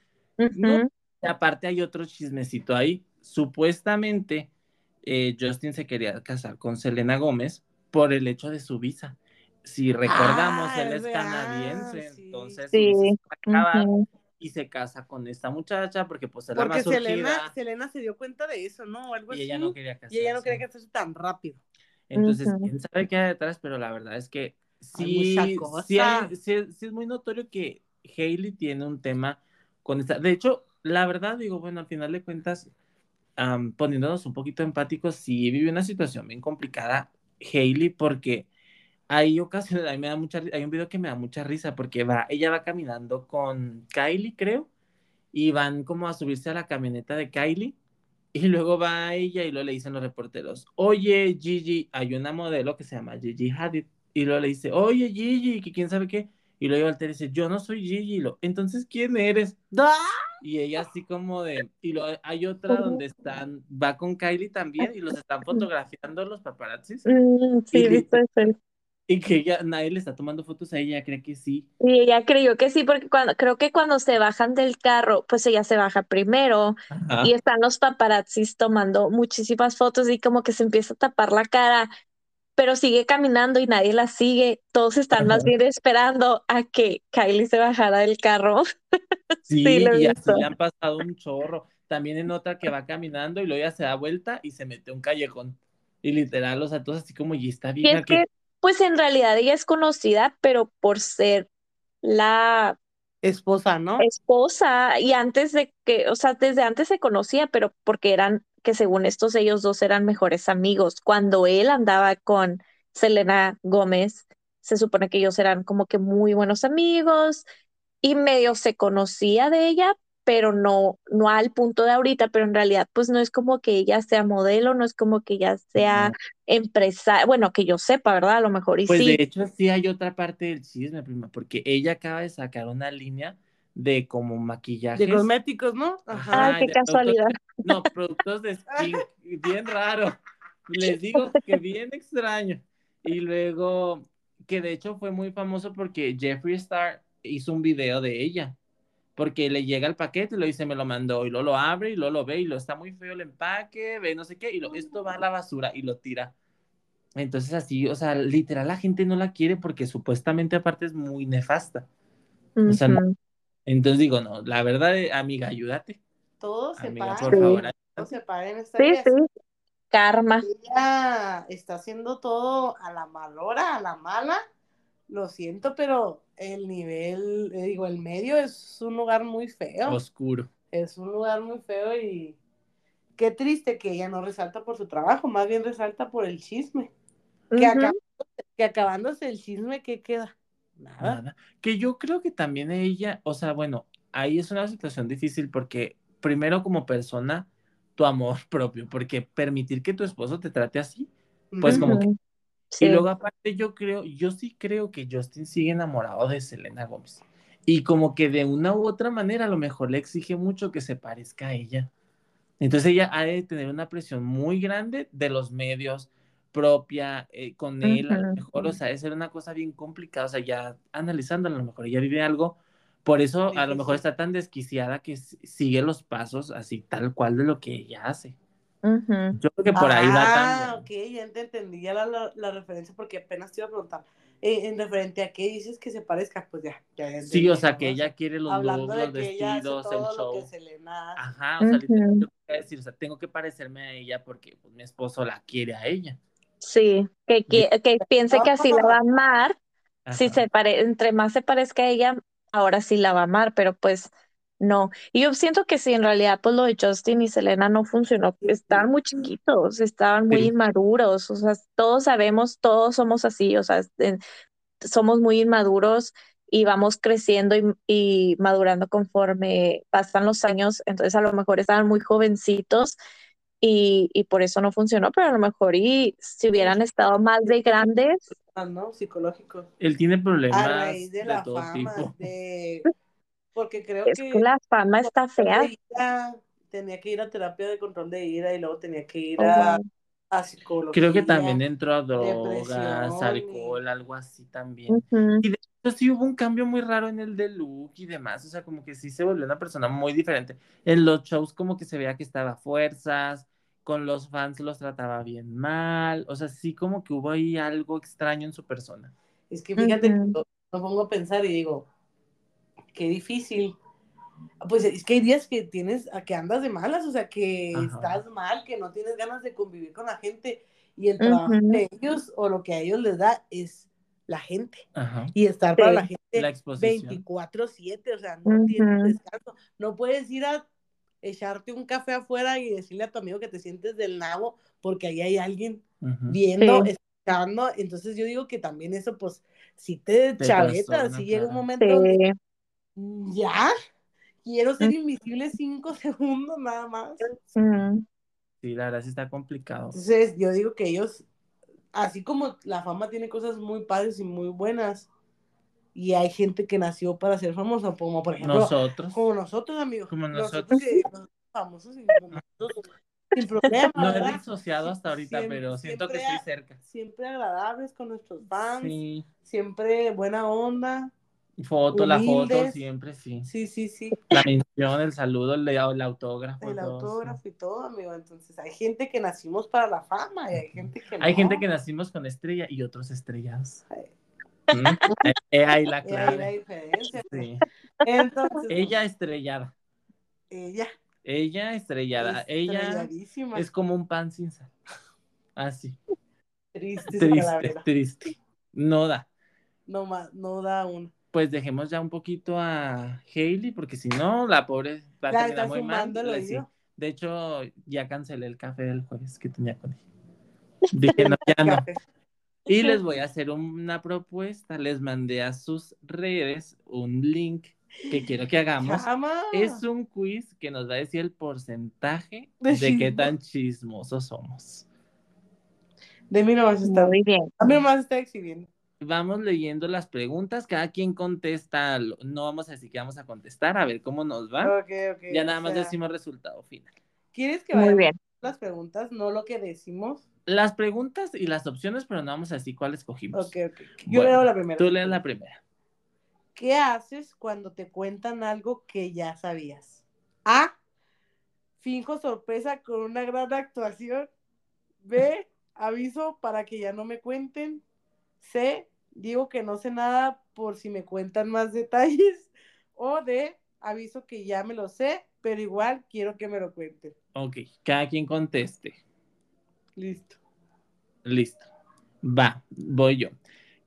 aparte hay otro chismecito ahí. Supuestamente eh, Justin se quería casar con Selena Gómez por el hecho de su visa. Si recordamos, Ah, él es real, canadiense, sí. entonces Sí, visa se va a acabar Ujú. y se casa con esta muchacha porque pues es la Porque más Selena, Selena se dio cuenta de eso, ¿no? Algo y ella así. no quería casarse. y ella no quería casarse tan rápido. Entonces, quién sabe qué hay detrás, pero la verdad es que Hay sí, sí, hay- sí- sí es muy notorio que Hailey tiene un tema con esta. De hecho, la verdad, digo, bueno, al final de cuentas, am, poniéndonos un poquito empáticos, sí vive una situación bien complicada Hailey, porque hay ocasiones, a mí me da mucha, hay un video que me da mucha risa, porque va, ella va caminando con Kylie, creo, y van como a subirse a la camioneta de Kylie. Y luego va ella y luego le dicen los reporteros, oye Gigi, hay una modelo que se llama Gigi Hadid. Y luego le dice, oye Gigi, que quién sabe qué. Y luego Walter dice, yo no soy Gigi. Lo, entonces, ¿quién eres? ¡Ah! Y ella así como de, y lo, hay otra donde están, va con Kylie también y los están fotografiando los paparazzis. Mm, sí, viste ese. Y que ella, nadie le está tomando fotos a ella, cree que sí. Y ella creyó que sí, porque cuando, creo que cuando se bajan del carro, pues ella se baja primero Ajá. y están los paparazzis tomando muchísimas fotos y como que se empieza a tapar la cara, pero sigue caminando y nadie la sigue. Todos están más bien esperando a que Kylie se bajara del carro. Sí, Sí, lo y así le han pasado un chorro. También en otra que va caminando y luego ya se da vuelta y se mete a un callejón. Y literal, o sea, todos así como, y esta Y vieja es que, pues en realidad ella es conocida, pero por ser la Esposa, ¿no? esposa y antes de que, o sea, desde antes se conocía, pero porque eran, que según estos ellos dos eran mejores amigos. Cuando él andaba con Selena Gómez, se supone que ellos eran como que muy buenos amigos y medio se conocía de ella, pero no, no al punto de ahorita, pero en realidad pues no es como que ella sea modelo, no es como que ella sea No. empresaria, bueno, que yo sepa, ¿verdad? A lo mejor y Pues sí. de hecho sí hay otra parte del chisme, prima, porque ella acaba de sacar una línea de como maquillajes. De cosméticos, ¿no? Ajá. Ay, Ajá, qué de productos- casualidad. No, productos de skin, bien raro. Les digo que bien extraño. Y luego, que de hecho fue muy famoso porque Jeffree Star hizo un video de ella. Porque le llega el paquete y lo dice, me lo mandó, y luego lo abre y luego lo ve y lo está muy feo el empaque, ve no sé qué, y lo, esto va a la basura y lo tira. Entonces así, o sea, literal la gente no la quiere porque supuestamente aparte es muy nefasta. o sea, no. Entonces digo, no, la verdad, eh, amiga, ayúdate. Todo se Amiga, paga. por Sí. favor. Todo se paga en esta Sí, vida. sí. Karma. Ella está haciendo todo a la malora, a la mala. Lo siento, pero el nivel, eh, digo, el medio es un lugar muy feo. Oscuro. Es un lugar muy feo y qué triste que ella no resalta por su trabajo, más bien resalta por el chisme. Que, acabándose, que acabándose el chisme, ¿qué queda? Nada. Nada. Que yo creo que también ella, o sea, bueno, ahí es una situación difícil porque primero como persona, tu amor propio, porque permitir que tu esposo te trate así, pues como que... Sí. Y luego aparte yo creo, yo sí creo que Justin sigue enamorado de Selena Gómez. Y como que de una u otra manera a lo mejor le exige mucho que se parezca a ella. Entonces ella ha de tener una presión muy grande de los medios propia eh, con él, a lo mejor, o sea, es una cosa bien complicada, o sea, ya analizándolo, a lo mejor ella vive algo, por eso a lo mejor está tan desquiciada que sigue los pasos así tal cual de lo que ella hace. Ujú. Yo creo que por ahí va Ah, también. ok, ya te entendí ya la, la, la referencia porque apenas te iba a preguntar. eh, en referente a qué dices que se parezca, pues ya. ya ya Sí, o sea, que ella quiere los Hablando looks, los vestidos, el show. que Selena. Ajá, o sea, literal, Ujú. lo que decir, o sea, tengo que parecerme a ella porque pues, mi esposo la quiere a ella. Sí, que, que, que piense que así la va a amar. Si se pare, entre más se parezca a ella, ahora sí la va a amar, pero pues no. Y yo siento que sí, en realidad, pues lo de Justin y Selena no funcionó. Estaban muy chiquitos, estaban muy Sí. inmaduros, o sea, todos sabemos, todos somos así, o sea, en- somos muy inmaduros y vamos creciendo y, y madurando conforme pasan los años, entonces a lo mejor estaban muy jovencitos y, y por eso no funcionó, pero a lo mejor y si hubieran estado más de grandes, Ah, ¿no? Psicológicos. Él tiene problemas A raíz de de la todo fama, tipo. de... Porque creo es que que la fama está fea. ira, tenía que ir a terapia de control de ira y luego tenía que ir a, wow. a psicología. Creo que también entró a drogas, depresión y- alcohol, algo así también. Ujú. Y de hecho sí hubo un cambio muy raro en el de look y demás, o sea, como que sí se volvió una persona muy diferente. En los shows como que se veía que estaba a fuerzas, con los fans los trataba bien mal, o sea, sí como que hubo ahí algo extraño en su persona. Es que fíjate, que Ujú. yo me pongo a pensar y digo, qué difícil. Pues es que hay días que tienes, a que andas de malas, o sea, que Ajá. estás mal, que no tienes ganas de convivir con la gente y el trabajo Ujú. de ellos o lo que a ellos les da es la gente Ajá. y estar para Sí. la gente La exposición. 24/7, o sea, no tienes Ujú. descanso. No puedes ir a echarte un café afuera y decirle a tu amigo que te sientes del nabo porque ahí hay alguien viendo, Sí. escuchando. Entonces yo digo que también eso, pues, si te, Te chaveta, si llega un momento Sí. "Mm, ya quiero ser invisible cinco segundos nada más. Mm. Sí, la verdad sí está complicado. Entonces yo digo que ellos, así como la fama tiene cosas muy padres y muy buenas, y hay gente que nació para ser famosa, como por ejemplo, Nosotros. como nosotros, amigos. Como nosotros. nosotros. que somos famosos y como nosotros, sin problema, No he ¿verdad? disociado hasta ahorita, Siempre- pero siento que estoy cerca. Siempre agradables con nuestros fans, Sí. siempre buena onda. Foto, la foto, Humildes. siempre sí. Sí, sí, sí. La mención, el saludo, el, el autógrafo. El todo, autógrafo y todo, amigo. Entonces, hay gente que nacimos para la fama y hay gente que no. Hay gente que nacimos con estrella y otros estrellados. Ay. ¿Mm? Eh, ahí la Y ahí la diferencia. Sí. Entonces, Ella estrellada. ella. Ella estrellada. Ella es como un pan sin sal. Así. triste, Triste, triste. No da. No, no da una. Pues dejemos ya un poquito a Hailey, porque si no, la pobre va a terminar muy mal. sí. De hecho, ya cancelé el café del jueves que tenía con ella. Dije, no, ya no. Y les voy a hacer una propuesta. Les mandé a sus redes un link que quiero que hagamos. Chama. Es un quiz que nos va a decir el porcentaje De de, qué tan chismosos somos. De mí nomás está. Muy bien. A mí nomás está exhibiendo. Vamos leyendo las preguntas, cada quien contesta, no vamos a decir que vamos a contestar, a ver cómo nos va. Ya nada más sea, decimos resultado final. ¿Quieres que a las preguntas, no lo que decimos? Las preguntas y las opciones, pero no vamos a decir cuál escogimos. Ok, ok. Yo Bueno, leo la primera. Tú lees la primera. ¿Qué haces cuando te cuentan algo que ya sabías? A. Finjo sorpresa con una gran actuación. B. Aviso para que ya no me cuenten. C. Digo que no sé nada por si me cuentan más detalles. O D. Aviso que ya me lo sé, pero igual quiero que me lo cuenten. Ok, cada quien conteste. Listo. Listo. Va, voy yo.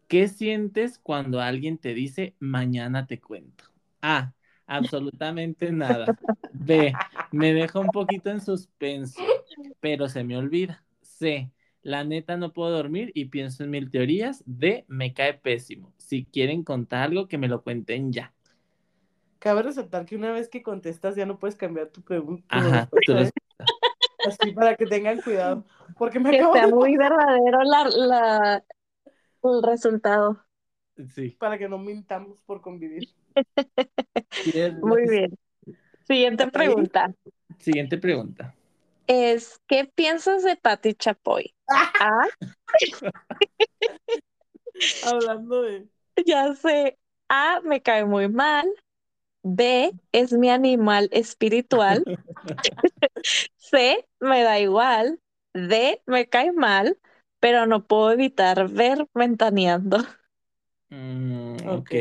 ¿Qué sientes cuando alguien te dice mañana te cuento? A. Absolutamente nada. B. Me deja un poquito en suspenso, pero se me olvida. C. La neta no puedo dormir y pienso en mil teorías. D. Me cae pésimo. Si quieren contar algo, que me lo cuenten ya. Cabe resaltar que una vez que contestas ya no puedes cambiar tu pregunta. Ajá, tu respuesta. Así para que tengan cuidado. Porque me Que acabo sea de muy verdadero la, la, el resultado. Sí. para que no mintamos por convivir. Muy bien. Siguiente pregunta. Siguiente pregunta. Es, ¿qué piensas de Patti Chapoy? A, Hablando de. ya sé. A, me cae muy mal. B, es mi animal espiritual. C, me da igual. D, me cae mal, pero no puedo evitar ver ventaneando. Mm, ok.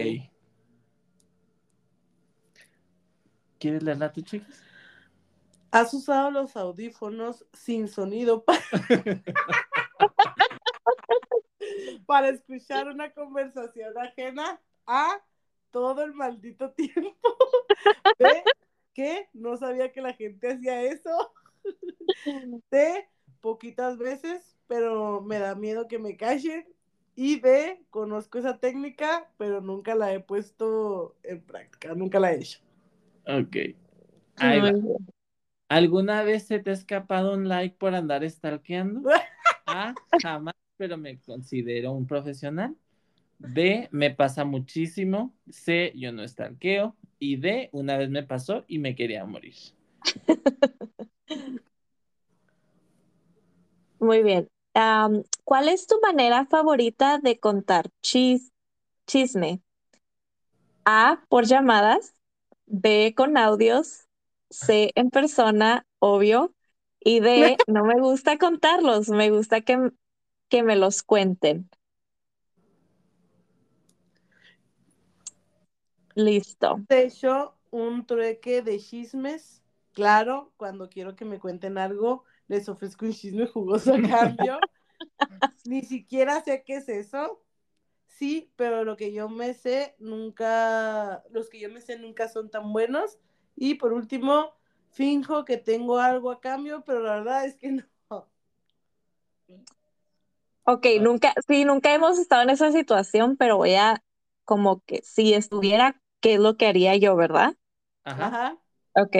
¿Quieres leerla tú, chicas? ¿Has usado los audífonos sin sonido pa- para escuchar una conversación ajena? A. Todo el maldito tiempo. B. ¿Qué? No sabía que la gente hacía eso. C. Poquitas veces, pero me da miedo que me callen. Y D. Conozco esa técnica, pero nunca la he puesto en práctica, nunca la he hecho. Ok. Ahí va. ¿Alguna vez se te ha escapado un like por andar stalkeando? A. Jamás, pero me considero un profesional. B. Me pasa muchísimo. C. Yo no stalkeo. Y D. Una vez me pasó y me quería morir. Muy bien. ¿cuál es tu manera favorita de contar chis- chisme? A, por llamadas, B, con audios, C, en persona, obvio, y D, no me gusta contarlos, me gusta que, que me los cuenten. Listo. De hecho, un trueque de chismes. Claro, cuando quiero que me cuenten algo, les ofrezco un chisme jugoso a cambio. Ni siquiera sé qué es eso. Sí, pero lo que yo me sé nunca, los que yo me sé nunca son tan buenos. Y por último, finjo que tengo algo a cambio, pero la verdad es que no. Ok, nunca, sí, nunca hemos estado en esa situación, pero voy a, como que si estuviera, ¿qué es lo que haría yo, verdad? Ajá. Ok.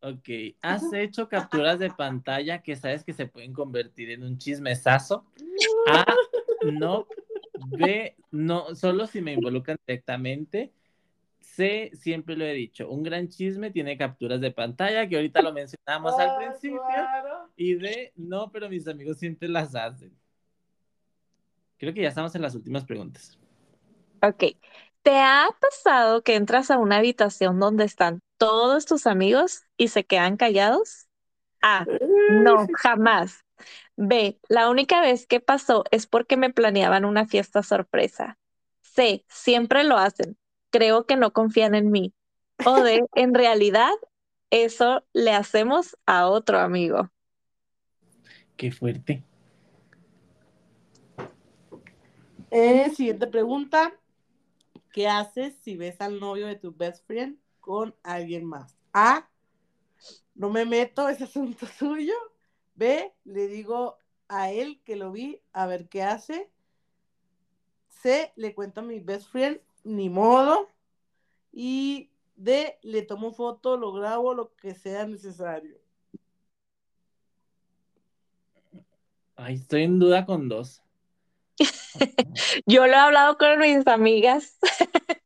Ok. ¿Has hecho capturas de pantalla que sabes que se pueden convertir en un chismesazo? A. No. B. No. Solo si me involucran directamente. C. Siempre lo he dicho. Un gran chisme tiene capturas de pantalla, que ahorita lo mencionamos al Ah, principio. claro. Y D. No, pero mis amigos siempre las hacen. Creo que ya estamos en las últimas preguntas. Ok. ¿Te ha pasado que entras a una habitación donde están todos tus amigos y se quedan callados? A. No, jamás. B. La única vez que pasó es porque me planeaban una fiesta sorpresa. C. Siempre lo hacen. Creo que no confían en mí. O D. En realidad, eso le hacemos a otro amigo. Qué fuerte. Eh, siguiente pregunta. ¿Qué haces si ves al novio de tu best friend con alguien más? A. No me meto, es asunto suyo. B. Le digo a él que lo vi, a ver qué hace. C. Le cuento a mi best friend, ni modo. Y D. Le tomo foto, lo grabo, lo que sea necesario. Ay, estoy en duda con dos. Yo lo he hablado con mis amigas.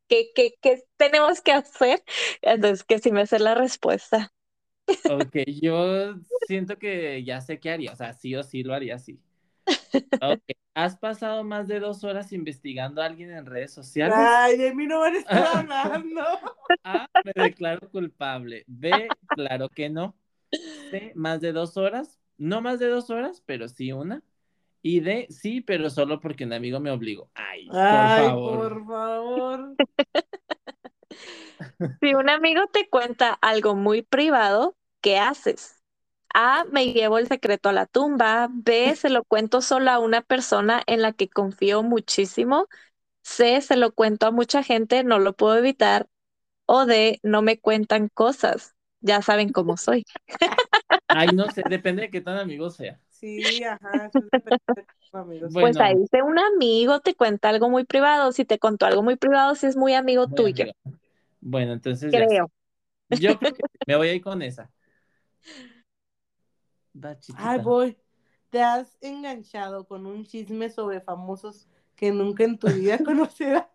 ¿Qué, qué, qué tenemos que hacer? Entonces, que sí me sé la respuesta. Ok, yo siento que ya sé qué haría, o sea, sí o sí lo haría así. Ok, ¿has pasado más de dos horas investigando a alguien en redes sociales? Ay, de mí no van a estar hablando. A, me declaro culpable. B, claro que no. C, más de dos horas. No más de dos horas, pero sí una. Y D, sí, pero solo porque un amigo me obligó. Ay, por Ay, favor. por favor. Si un amigo te cuenta algo muy privado, ¿qué haces? A, me llevo el secreto a la tumba. B, se lo cuento solo a una persona en la que confío muchísimo. C, se lo cuento a mucha gente, no lo puedo evitar. O D, no me cuentan cosas. Ya saben cómo soy. Ay, no sé, depende de qué tan amigo sea. Sí, ajá, eso amigos. Bueno. Pues ahí si un amigo te cuenta algo muy privado, si te contó algo muy privado, si es muy amigo Muy tuyo, amigo. Bueno, entonces creo. Yo creo que me voy a ir con esa. Va. Ay, voy. ¿Te has enganchado con un chisme sobre famosos que nunca en tu vida conocerás?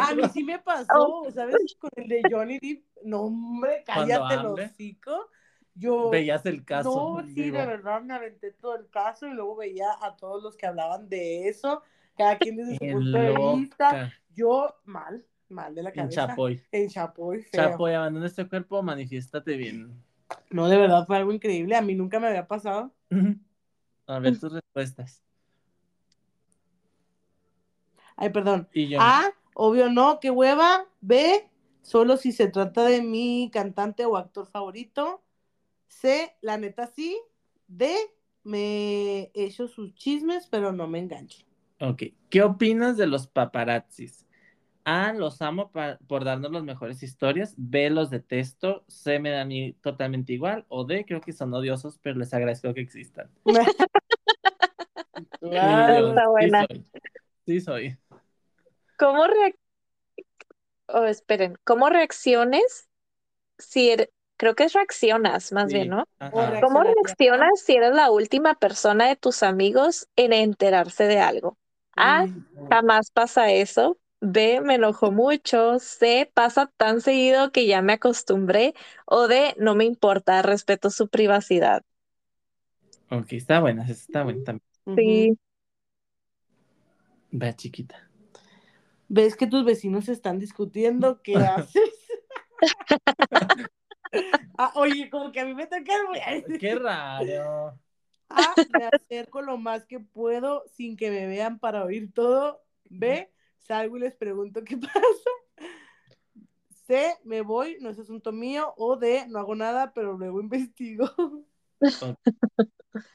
A mí sí me pasó, ¿sabes? Con el de Johnny Depp. No, hombre, cállate el hocico. Yo. Veías el caso. No, sí, digo, de verdad me aventé todo el caso y luego veía a todos los que hablaban de eso, cada quien desde su en punto de vista. Yo mal, mal de la En cabeza. Chapoy. En Chapoy, feo. Chapoy, abandona este cuerpo, manifiéstate bien. No, de verdad fue algo increíble. A mí nunca me había pasado. A ver tus respuestas. Ay, perdón. Y yo, A, obvio no, qué hueva. B, solo si se trata de mi cantante o actor favorito. C, la neta sí. D, me echo sus chismes, pero no me engancho. ok. ¿Qué opinas de los paparazzis? A, los amo por darnos las mejores historias. B, los detesto. C, me dan totalmente igual. O D, creo que son odiosos, pero les agradezco que existan. Ah, está sí buena. soy. Sí soy. ¿Cómo reac- oh, esperen, ¿cómo reacciones si er- creo que es reaccionas más Sí, bien, ¿no? ajá. ¿Cómo reaccionas si eres la última persona de tus amigos en enterarse de algo? A, jamás pasa eso. B, me enojo mucho. C, pasa tan seguido que ya me acostumbré. O D, no me importa, respeto su privacidad. Ok, está buena, está buena también. Sí, Va chiquita. ¿Ves que tus vecinos están discutiendo? ¿Qué haces? Ah, oye, como que a mí me toca el- Qué raro. A, me acerco lo más que puedo sin que me vean para oír todo. B, salgo y les pregunto qué pasa. C, me voy, no es asunto mío. O D, no hago nada, pero luego investigo.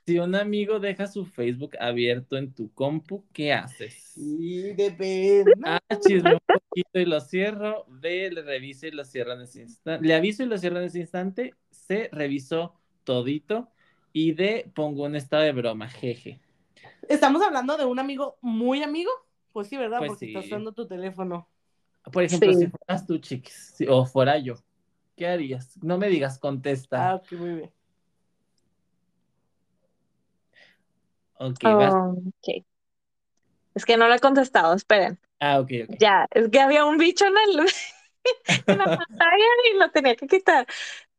Si un amigo deja su Facebook abierto en tu compu, ¿qué haces? Sí, depende. A, chisme un poquito y lo cierro. B, le reviso y lo cierro en ese instante. Le aviso y lo cierro en ese instante. C, reviso todito. Y D, pongo un estado de broma, jeje. ¿Estamos hablando de un amigo muy amigo? Pues sí, ¿verdad? Pues Porque sí. estás usando tu teléfono. Por ejemplo, Sí. si fueras tú, chiquis, si- o fuera yo, ¿qué harías? No me digas, contesta. Ah, ok, muy bien. Ok. Oh. Es que no lo he contestado, esperen. Ah, ok, ok. Ya, es que había un bicho en, el, en la pantalla y lo tenía que quitar.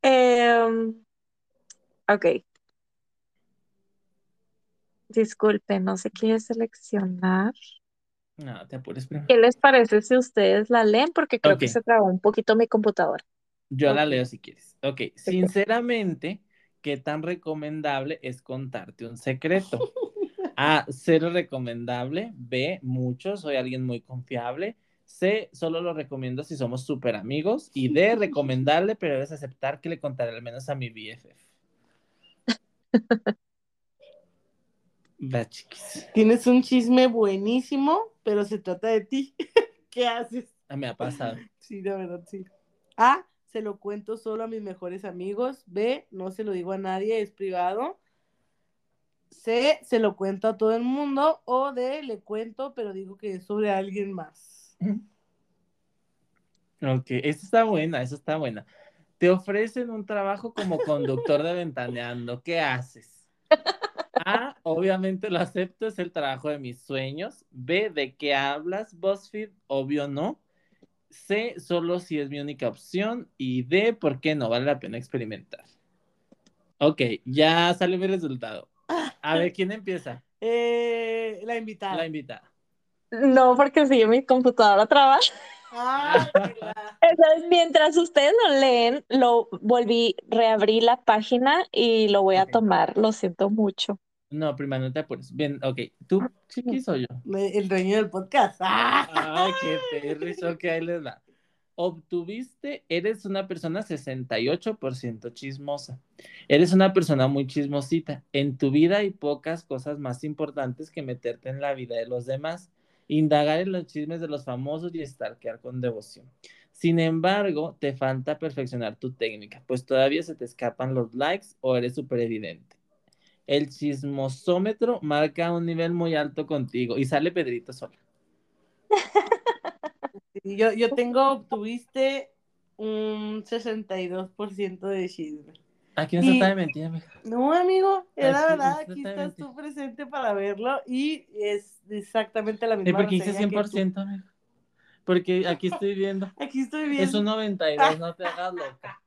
Em, ok. Disculpe, no sé qué seleccionar. No, te apures primero. ¿Qué les parece si ustedes la leen? Porque creo que se trabó un poquito mi computadora. Yo la leo si quieres. Ok, sinceramente, ¿qué tan recomendable es contarte un secreto? A, cero recomendable. B, mucho, soy alguien muy confiable. C, solo lo recomiendo si somos súper amigos. Y D, recomendable, pero debes aceptar que le contaré al menos a mi BFF. Va, chiquis. Tienes un chisme buenísimo, pero se trata de ti. ¿Qué haces? Ah, Me ha pasado. Sí, de verdad, sí. A, se lo cuento solo a mis mejores amigos. B, no se lo digo a nadie, es privado. C, se lo cuento a todo el mundo. O D, le cuento, pero digo que es sobre alguien más. Ok, esta está buena, esa está buena. Te ofrecen un trabajo como conductor de ventaneando. ¿Qué haces? A, obviamente lo acepto, es el trabajo de mis sueños. B, ¿de qué hablas? BuzzFeed, obvio no. C, solo si es mi única opción. Y D, ¿por qué no? Vale la pena experimentar. Ok, ya salió mi resultado. A ver, ¿quién empieza? Eh, la invitada. La invitada. No, porque sigue mi computadora traba. Ah, Entonces, mientras ustedes lo leen, lo volví, reabrí la página y lo voy a tomar. Lo siento mucho. No, prima, no te apures. Bien, ok. ¿Tú, chiquis o yo? el dueño del podcast. Ah. Ay, qué perris, ok, ahí les va. Obtuviste, eres una persona 68% chismosa. Eres una persona muy chismosita. En tu vida hay pocas cosas más importantes que meterte en la vida de los demás, indagar en los chismes de los famosos y stalkear con devoción. Sin embargo, te falta perfeccionar tu técnica, pues todavía se te escapan los likes o eres súper evidente. El chismosómetro marca un nivel muy alto contigo y sale Pedrito sola. Yo, yo tengo, tuviste un 62% de chisme. Aquí no se Y- trata de mentira, mija. No, amigo, es la verdad, no aquí estás tú presente para verlo y es exactamente la ¿Y misma por qué hice reseña que tú. 100%, amigo? Porque aquí estoy viendo. Aquí estoy Es viendo. un 92, no te hagas loca.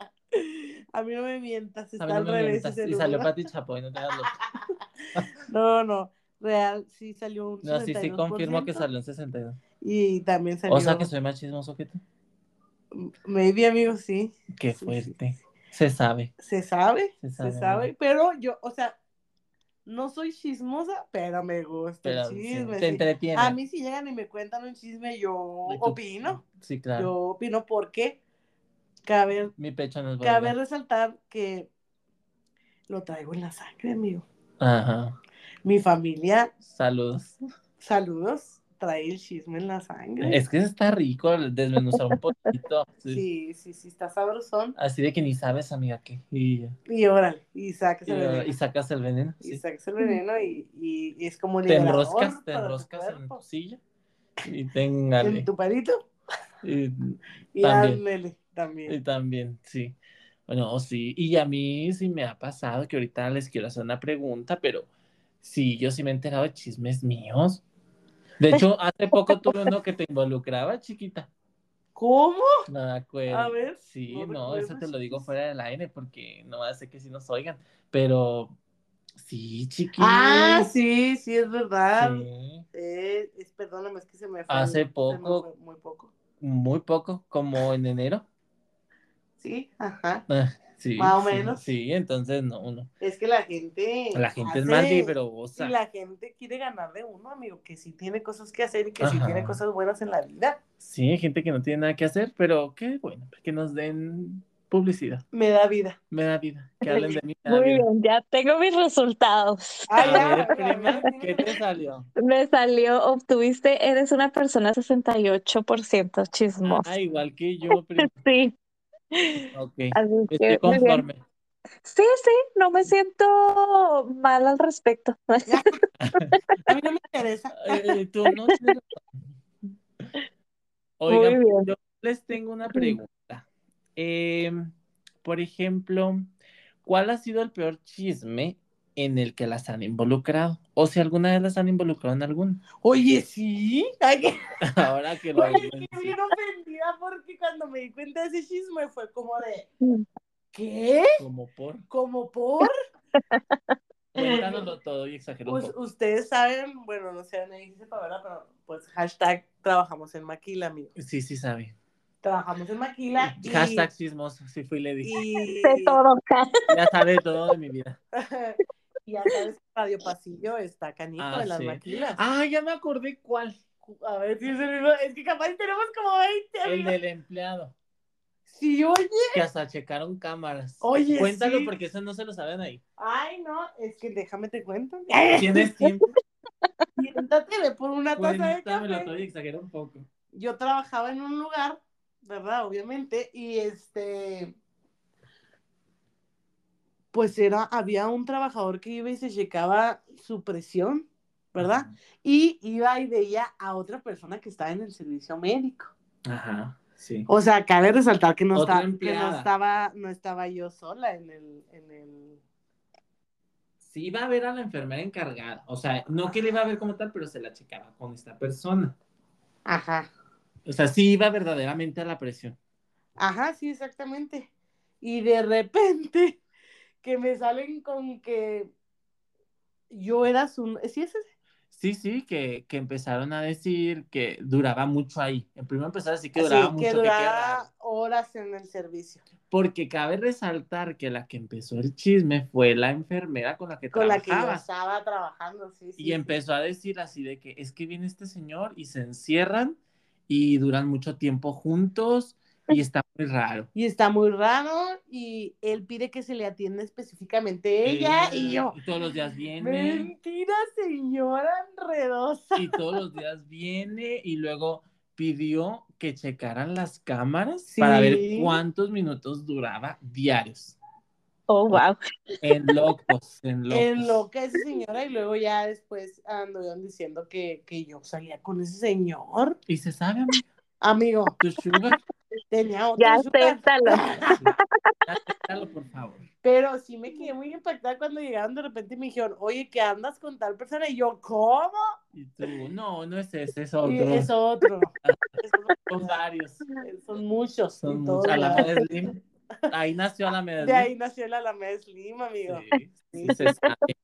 A mí no me mientas, A está mí no al me revés Y salió. Pati Chapoy, no te hagas loca. No, no, real, sí salió un No, sí, sí, confirmo que 62%, salió en 62. Y también salió. O sea que soy más chismoso que tú. Maybe, amigo, sí. Qué Sí, sí. fuerte. Se sabe. Se sabe, Se se sabe, sabe, amigo. pero yo, o sea, no soy chismosa, pero me gusta Pero el sí, chisme. te entretiene. A mí si llegan y me cuentan un chisme, yo opino. Sí, claro. Yo opino porque cabe, Mi pecho no es cabe resaltar que lo traigo en la sangre, amigo. Ajá. Mi familia, Saludos. saludos, trae el chisme en la sangre. Es que está rico desmenuzar un poquito. sí. Sí, sí, sí, está sabrosón. Así de que ni sabes, amiga, qué. Y, Y órale, y sacas y, el veneno. y sacas el veneno. Y sacas el veneno y, y- y es como Te enroscas, te tu enroscas en tu silla. Y téngale. en tu palito. Y, Y También. ándele, y también. también, sí. Bueno, sí. Y a mí sí me ha pasado que ahorita les quiero hacer una pregunta, pero sí, yo sí me he enterado de chismes míos. De hecho, hace poco tuve uno que te involucraba, chiquita. ¿Cómo? No me acuerdo. A ver, Sí, no eso te lo digo fuera del aire porque no hace que si nos oigan. Pero sí, chiquis. Ah, sí, sí, es verdad. Sí, Eh, es, perdóname, es que se me fue. Hace poco. fue muy poco. muy poco, como en enero. Sí, ajá. Ah, Sí, Más o sí, menos. Sí, entonces no, uno. Es que la gente. La gente es hace- mal vibrosa. Y la gente quiere ganar de uno, amigo, que sí tiene cosas que hacer y que sí Ajá. tiene cosas buenas en la vida. Sí, hay gente que no tiene nada que hacer, pero qué bueno, que nos den publicidad. Me da vida. Me da vida. Que hablen de mí. me da Muy vida. bien, ya tengo mis resultados. A ver, prima, ¿qué te salió? Me salió, obtuviste, eres una persona 68% chismosa. Ah, igual que yo, prima. Sí, Ok, así estoy que muy bien. conforme. Sí, sí, no me siento mal al respecto. A mí no me interesa. Eh, tú no. Oigan, bien. yo les tengo una pregunta. Eh, por ejemplo, ¿cuál ha sido el peor chisme en el que las han involucrado? O si alguna vez las han involucrado en alguno. Oye, sí. Ay, que- Ahora que lo Oye, que bien ofendida porque cuando me di cuenta de ese chisme fue como de, Mm. ¿qué? como por. ¿Como por? Cuéntanoslo todo y exagero Pues ustedes saben, bueno, no sé, nadie sepa, ¿verdad? Pero pues hashtag trabajamos en Maquila, amigo. Sí, sí sabe. Trabajamos en Maquila y, Hashtag chismoso, sí fui y le dije. y, De todo. Ya sabe todo de mi vida. Y sabes que Radio Pasillo está canijo Ah, en las sí. maquilas. Ah, ya me acordé cuál. A ver si es el mismo, es que capaz tenemos como 20, El del empleado. Sí, oye. Que hasta checaron cámaras. Oye, Cuéntalo sí. porque eso no se lo saben ahí. Ay, no, es que déjame te cuento. ¿Tienes tiempo? Siéntate, por una taza de Cuéntamelo café. todo y exagero un poco. yo trabajaba en un lugar, ¿verdad? Obviamente, y este, pues era, había un trabajador que iba y se checaba su presión, ¿verdad? Y iba y veía a otra persona que estaba en el servicio médico. Ajá, sí. O sea, cabe resaltar que no, estaba, que no estaba, no estaba yo sola en el, en el, Sí iba a ver a la enfermera encargada. O sea, no que le iba a ver como tal, pero se la checaba con esta persona. ajá, O sea, sí iba verdaderamente a la presión. ajá, sí, exactamente. Y de repente que me salen con que yo era su, ¿sí es ese? Sí, sí, que, que empezaron a decir que duraba mucho ahí. En primero empezaron a decir que Sí, duraba mucho, que que duraba horas en el servicio. Porque cabe resaltar que la que empezó el chisme fue la enfermera con la que Con la que yo trabajaba. estaba trabajando, sí, sí. Y empezó a decir así de que es que viene este señor y se encierran y duran mucho tiempo juntos y está muy raro. Y está muy raro y él pide que se le atienda específicamente ella Eh, y yo. todos los días viene Mentira, señora enredosa. y todos los días viene y luego pidió que checaran las cámaras Sí. para ver cuántos minutos duraba diarios. Oh, wow. En locos, en locos. En lo que esa señora y luego ya después anduvieron diciendo que, que yo salía con ese señor. Y se sabe, Amigo, tu sugar. Tenía otro Ya acéptalo. Ya acéptalo, por favor. Pero sí me quedé muy impactada cuando llegaron de repente y me dijeron, oye, ¿qué andas con tal persona? Y yo, ¿cómo? Y tú, no, no es ese, es otro. Y es otro. Son varios. Son muchos. Son muchos. lados. Alameda Slim. Ahí nació Alameda De Slim. ahí nació el Alameda Slim, amigo. Sí, sí se sabe.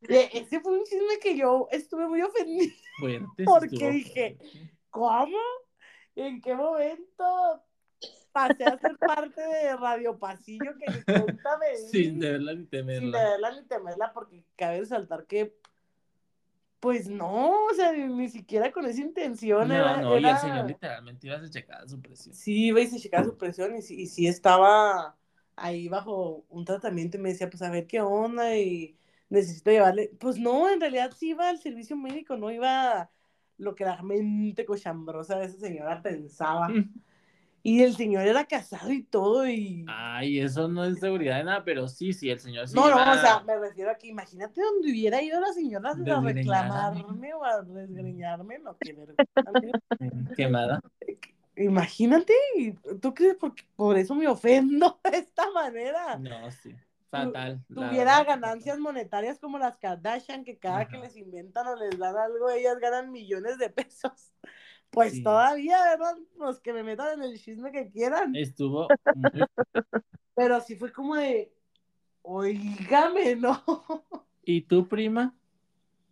De- Ese fue un chisme que yo estuve muy ofendida. Fuerte, Porque estuvo dije. ¿Cómo? ¿En qué momento? pasé a ser parte de Radio Pasillo, que cuéntame. Sin verla ni temerla. Sin verla ni temerla, porque cabe resaltar que, pues no, o sea, ni, siquiera con esa intención. No, era, no, y el señor literalmente iba a checar su presión. Sí, iba y se checaba su presión, y, y sí estaba ahí bajo un tratamiento y me decía, pues a ver qué onda, y necesito llevarle. Pues no, en realidad sí iba al servicio médico, no iba lo que la mente cochambrosa de esa señora pensaba. Mm. Y el señor era casado y todo y... Ay, eso no es seguridad de nada, pero sí, sí, el señor sí No, no, o sea, me refiero a que imagínate donde hubiera ido la señora a reclamarme o a desgreñarme, no, qué Quemada. Imagínate, ¿tú crees por, por eso me ofendo de esta manera? No, sí. Fatal. Tuviera ganancias monetarias como las Kardashian, que cada que les inventan o les dan algo, ellas ganan millones de pesos. Pues todavía, ¿verdad? Pues que me metan en el chisme que quieran. Estuvo. Pero sí fue como de, oígame, ¿no? ¿Y tu prima?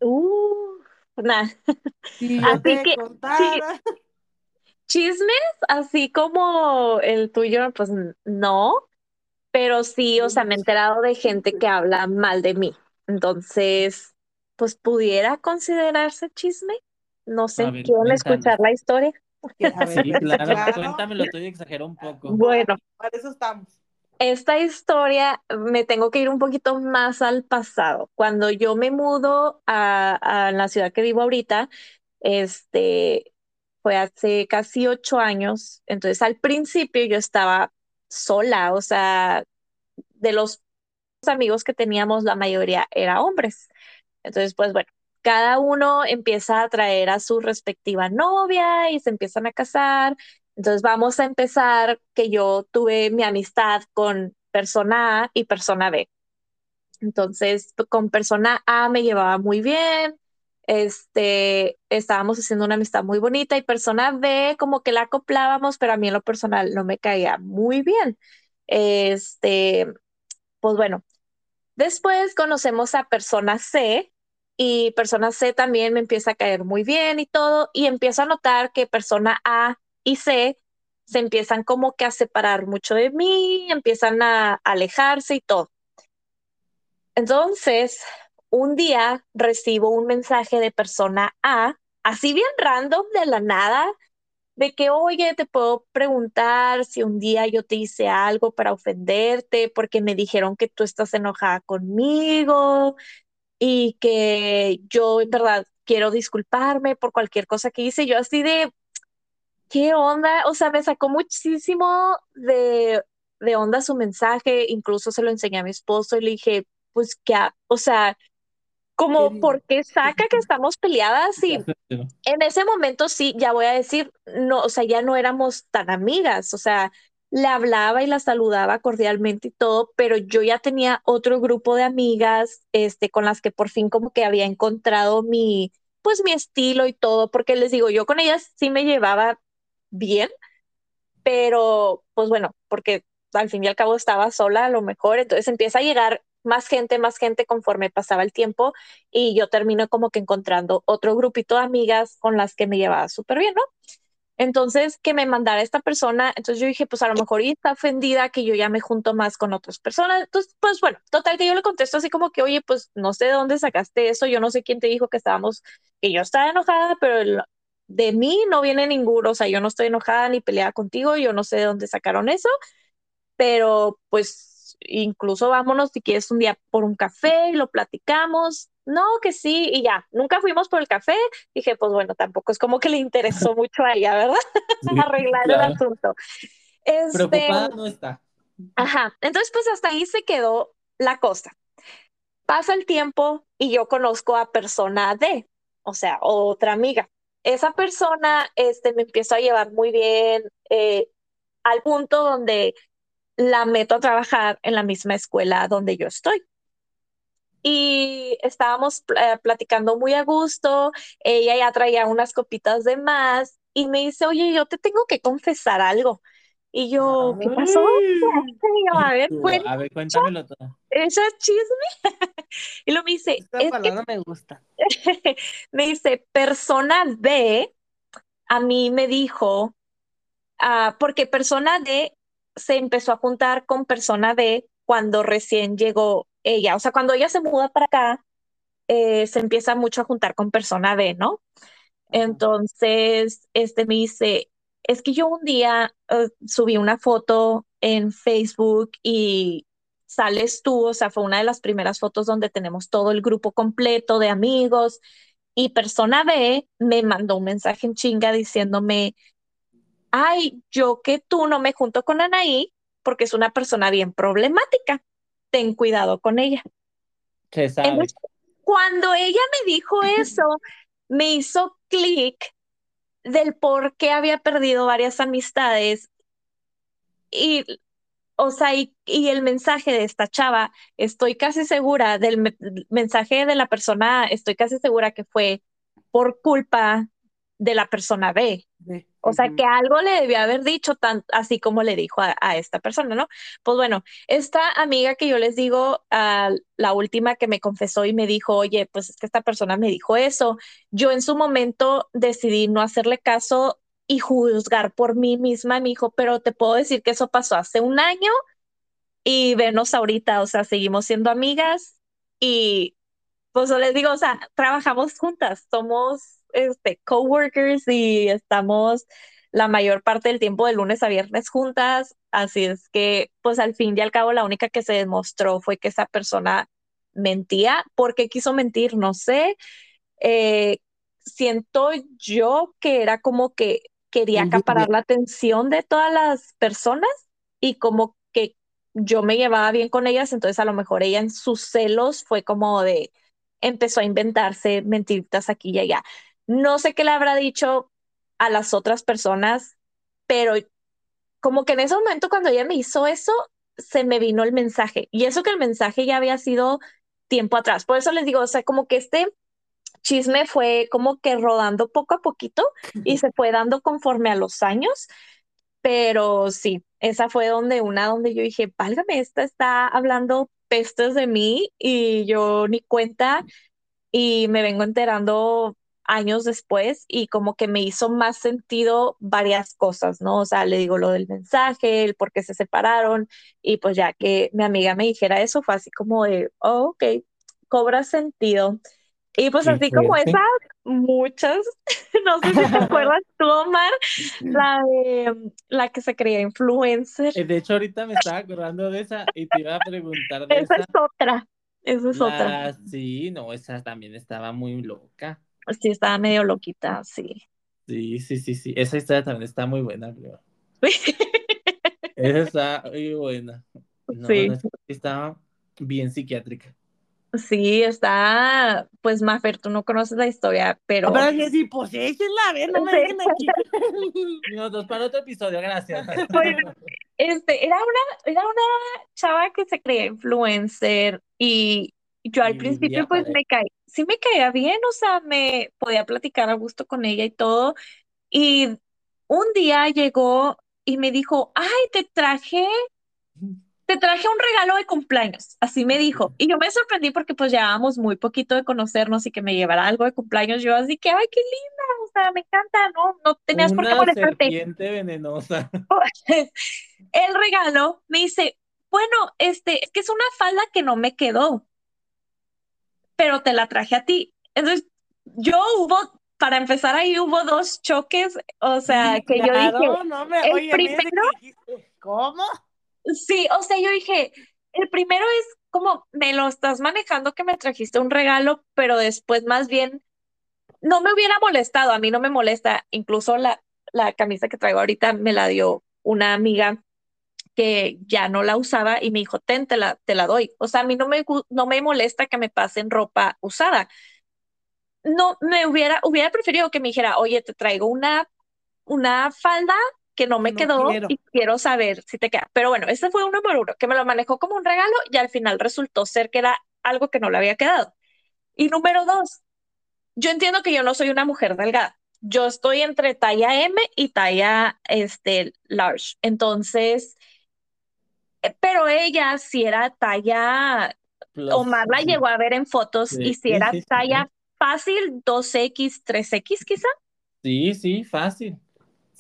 Uh, nada. así que, chismes, así como el tuyo, pues no, pero sí, o sea, me he enterado de gente que habla mal de mí. Entonces, pues pudiera considerarse chisme. No sé, ¿quieren escuchar la historia? sí, claro, cuéntamelo tú exagero un poco. Bueno, para eso estamos. Esta historia me tengo que ir un poquito más al pasado. Cuando yo me mudo a, a la ciudad que vivo ahorita, este, fue hace casi ocho años. Entonces, al principio yo estaba sola, o sea, de los amigos que teníamos, la mayoría era hombres. Entonces, pues bueno, cada uno empieza a traer a su respectiva novia y se empiezan a casar. Entonces vamos a empezar que yo tuve mi amistad con persona A y persona B. Entonces, con persona A me llevaba muy bien, este, estábamos haciendo una amistad muy bonita y persona B como que la acoplábamos, pero a mí en lo personal no me caía muy bien. Este, pues bueno, después conocemos a persona C y persona C también me empieza a caer muy bien y todo, y empiezo a notar que persona A y C se empiezan como que a separar mucho de mí, empiezan a alejarse y todo. Entonces, un día recibo un mensaje de persona A, así bien random de la nada, de que, oye, te puedo preguntar si un día yo te hice algo para ofenderte porque me dijeron que tú estás enojada conmigo y que yo en verdad quiero disculparme por cualquier cosa que hice. Yo así de, ¿qué onda? O sea, me sacó muchísimo de, de onda su mensaje, incluso se lo enseñé a mi esposo y le dije, pues que, o sea, como porque saca que estamos peleadas y en ese momento sí, ya voy a decir, no, o sea, ya no éramos tan amigas, o sea, le hablaba y la saludaba cordialmente y todo, pero yo ya tenía otro grupo de amigas, este, con las que por fin como que había encontrado mi, pues mi estilo y todo, porque les digo, yo con ellas sí me llevaba bien, pero pues bueno, porque al fin y al cabo estaba sola a lo mejor, entonces empieza a llegar más gente, más gente conforme pasaba el tiempo y yo termino como que encontrando otro grupito de amigas con las que me llevaba súper bien, ¿no? Entonces, que me mandara esta persona, entonces yo dije, pues a lo mejor está ofendida que yo ya me junto más con otras personas. Entonces, pues bueno, total que yo le contesto así como que, oye, pues no sé de dónde sacaste eso, yo no sé quién te dijo que estábamos, que yo estaba enojada, pero de mí no viene ninguno, o sea, yo no estoy enojada ni peleada contigo, yo no sé de dónde sacaron eso, pero pues incluso vámonos si quieres un día por un café y lo platicamos. No, que sí, y ya, nunca fuimos por el café. Dije, pues bueno, tampoco es como que le interesó mucho a ella, ¿verdad? Arreglar el asunto. Este, Preocupada no está. Ajá, entonces pues hasta ahí se quedó la cosa. Pasa el tiempo y yo conozco a persona D, o sea, otra amiga. Esa persona este, me empiezo a llevar muy bien eh, al punto donde la meto a trabajar en la misma escuela donde yo estoy. Y estábamos eh, platicando muy a gusto, ella ya traía unas copitas de más y me dice, oye, yo te tengo que confesar algo. Y yo, ¿qué pasó? a ver, a ver, cuéntamelo todo. Eso es chisme. y lo me dice, Esta palabra me gusta. me dice, persona B a mí me dijo ah, porque persona D se empezó a juntar con persona B cuando recién llegó ella. O sea, cuando ella se muda para acá, eh, se empieza mucho a juntar con persona B, ¿no? Entonces, este me dice, es que yo un día eh, subí una foto en Facebook y sales tú, o sea, fue una de las primeras fotos donde tenemos todo el grupo completo de amigos y persona B me mandó un mensaje en chinga diciéndome, ay, yo que tú no me junto con Anaí porque es una persona bien problemática, ten cuidado con ella. cuando ella me dijo eso, me hizo clic del por qué había perdido varias amistades y o sea, y, el mensaje de esta chava, estoy casi segura del mensaje de la persona, estoy casi segura que fue por culpa de la persona B. O sea, que algo le debió haber dicho tan, así como le dijo a, esta persona, ¿no? Pues bueno, esta amiga que yo les digo, la última que me confesó y me dijo, oye, pues es que esta persona me dijo eso, yo en su momento decidí no hacerle caso y juzgar por mí misma, me dijo, pero te puedo decir que eso pasó hace un año y venos ahorita, o sea, seguimos siendo amigas y pues les digo, o sea, trabajamos juntas, somos este, coworkers y estamos la mayor parte del tiempo de lunes a viernes juntas, así es que pues al fin y al cabo la única que se demostró fue que esa persona mentía, ¿por qué quiso mentir? No sé. Eh, siento yo que era como que quería acaparar la atención de todas las personas y como que yo me llevaba bien con ellas, entonces a lo mejor ella en sus celos fue como de, empezó a inventarse mentiritas aquí y allá. No sé qué le habrá dicho a las otras personas, pero como que en ese momento cuando ella me hizo eso, se me vino el mensaje. Y eso que el mensaje ya había sido tiempo atrás. Por eso les digo, o sea, como que este chisme fue como que rodando poco a poquito y se fue dando conforme a los años, pero sí, esa fue donde una donde yo dije, válgame, esta está hablando pestes de mí y yo ni cuenta y me vengo enterando años después y como que me hizo más sentido varias cosas, ¿no? O sea, le digo lo del mensaje, el por qué se separaron y pues ya que mi amiga me dijera eso fue así como de, oh, ok, cobra sentido. Y pues así como esas, muchas, no sé si te acuerdas tú, Omar, la de la que se creía influencer. Eh, de hecho, ahorita me estaba acordando de esa y te iba a preguntar de esa. Esa es otra, esa es otra. Sí, no, esa también estaba muy loca. Sí, estaba medio loquita, sí. Sí, sí, sí, sí. Esa historia también está muy buena, creo. esa está muy buena. No, sí. No, estaba bien psiquiátrica. Sí, está, pues Mafer, tú no conoces la historia, pero... Pero sí, pues échenla, a ver, no me dejen aquí. Minutos para otro episodio, gracias. este, era una, era una chava que se creía influencer y yo al principio pues me caí, sí me caía bien, o sea, me podía platicar a gusto con ella y todo. Y un día llegó y me dijo, ay, te traje te traje un regalo de cumpleaños, así me dijo. Y yo me sorprendí porque pues llevábamos muy poquito de conocernos y que me llevara algo de cumpleaños. Yo así que, ay, qué linda, o sea, me encanta, ¿no? No tenías por qué molestarte. serpiente venenosa. El regalo me dice, bueno, este, es que es una falda que no me quedó, pero te la traje a ti. Entonces, yo hubo, para empezar ahí hubo dos choques, o sea, que yo dije, no me, el oye, primero, ¿cómo? Sí, o sea, yo dije, el primero es como me lo estás manejando que me trajiste un regalo, pero después más bien no me hubiera molestado, a mí no me molesta, incluso la, la camisa que traigo ahorita me la dio una amiga que ya no la usaba y me dijo, ten, te la, te la doy. O sea, a mí no me, no me molesta que me pasen ropa usada. No, me hubiera, hubiera preferido que me dijera, oye, te traigo una, una falda que no me quedó y quiero saber si te queda. Pero bueno, este fue uno por uno, que me lo manejó como un regalo y al final resultó ser que era algo que no le había quedado. Y número dos, yo entiendo que yo no soy una mujer delgada. Yo estoy entre talla M y talla este, large. Entonces, eh, pero ella si era talla, Omar la llegó a ver en fotos y si era talla fácil, 2X, 3X quizá. Sí, sí, fácil.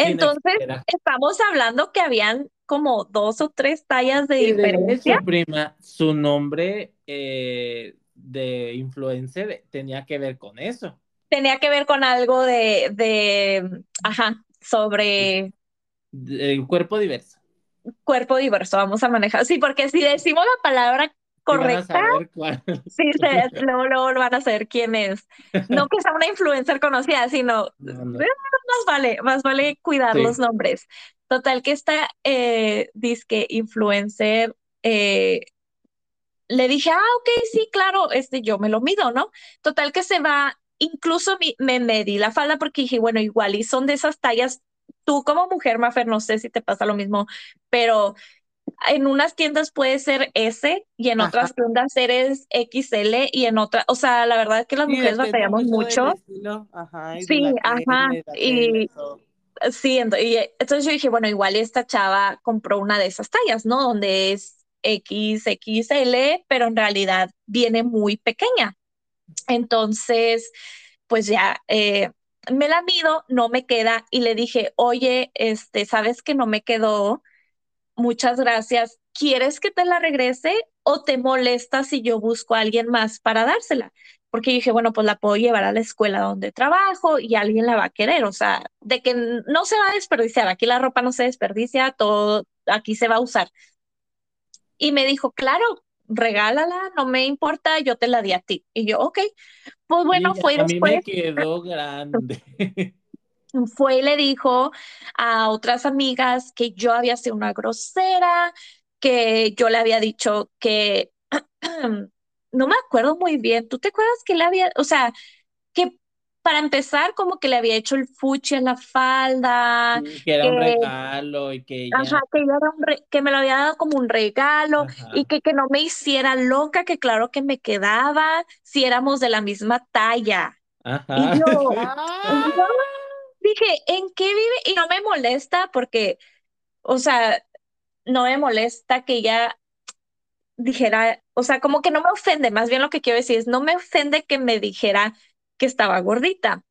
Entonces, estamos hablando que habían como dos o tres tallas de diferencia. su prima, su nombre eh, de influencer tenía que ver con eso. Tenía que ver con algo de, de ajá, sobre... El cuerpo diverso. Cuerpo diverso, vamos a manejar. Sí, porque si decimos la palabra correcta, sí, se, luego, luego van a saber quién es. No que sea una influencer conocida, sino eh, más vale, más vale cuidar los nombres. Total que esta eh, disque influencer eh, le dije, ah, ok, sí, claro, este, yo me lo mido, ¿no? Total que se va, incluso me medí la falda porque dije, bueno, igual, y son de esas tallas, tú como mujer, Mafer, no sé si te pasa lo mismo, pero en unas tiendas puede ser S y en otras tiendas eres XL y en otras, o sea, la verdad es que las mujeres batallamos mucho. sí, ajá. Y, sí, y entonces yo dije, bueno, igual esta chava compró una de esas tallas, ¿no? Donde es XXL, pero en realidad viene muy pequeña. Entonces, pues ya, eh, me la mido, no me queda y le dije, oye, este, ¿sabes que no me quedó? Muchas gracias. ¿Quieres que te la regrese o te molesta si yo busco a alguien más para dársela? Porque dije, bueno, pues la puedo llevar a la escuela donde trabajo y alguien la va a querer, o sea, de que no se va a desperdiciar, aquí la ropa no se desperdicia, todo aquí se va a usar. Y me dijo, claro, regálala, no me importa, yo te la di a ti. Y yo, ok, pues bueno, fue a mí me quedó grande. Fue y le dijo a otras amigas que yo había sido una grosera, que yo le había dicho que, no me acuerdo muy bien, ¿tú te acuerdas que le había, o sea, que para empezar, como que le había hecho el fuchi en la falda. que era un regalo y que Ajá, que, que me lo había dado como un regalo y que, que no me hiciera loca, que claro que me quedaba si éramos de la misma talla. Ajá. Y yo, dije, ¿en qué vive? Y no me molesta porque, o sea, no me molesta que ella dijera, o sea, como que no me ofende, más bien lo que quiero decir es, no me ofende que me dijera que estaba gordita.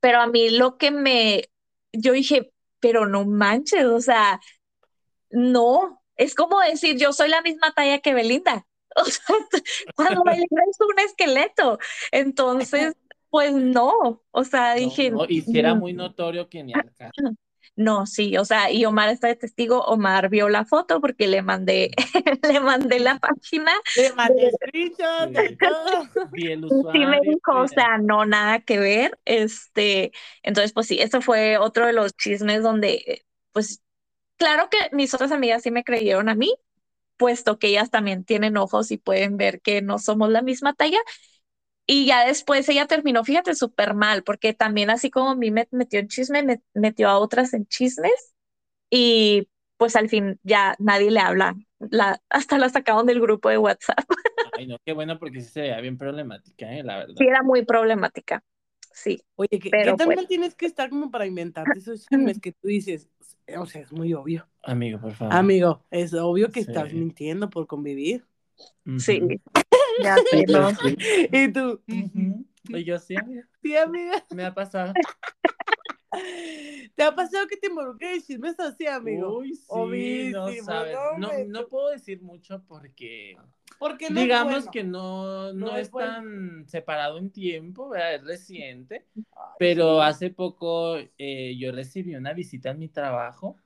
Pero a mí lo que me, yo dije, pero no manches, o sea, no, es como decir, yo soy la misma talla que Belinda. O sea, cuando Belinda es un esqueleto. Entonces, pues no, o sea, dije. No, y si era muy notorio que ni acá. No, sí, o sea, y Omar está de testigo, Omar vio la foto porque le mandé, le mandé la página. Le mandé screenshot y el usuario. Sí me dijo, o sea, no, nada que ver, este, entonces, pues sí, eso fue otro de los chismes donde, pues, claro que mis otras amigas sí me creyeron a mí, puesto que ellas también tienen ojos y pueden ver que no somos la misma talla, y ya después ella terminó, fíjate, súper mal, porque también así como a mí me metió en chisme, me metió a otras en chismes y pues al fin ya nadie le habla. La, hasta la sacaron del grupo de WhatsApp. Ay, no, qué bueno porque sí se veía bien problemática, ¿eh? la verdad. Sí, era muy problemática. Sí. Oye, ¿qué, ¿qué tan pues tienes que estar como para inventarte esos chismes que tú dices? O sea, es muy obvio. Amigo, por favor. Amigo, es obvio que estás mintiendo por convivir. Sí. Ya sé, ¿no? ¿Y tú? Y yo sí, amiga. Sí, amiga. Me ha pasado. ¿Te ha pasado que te involucres en chismes así, amigo? Uy, sí, no sabes. No, no, puedo decir mucho porque... Porque no digamos que no, no, es, tan separado en tiempo, ¿verdad? es reciente, pero hace poco eh, yo recibí una visita en mi trabajo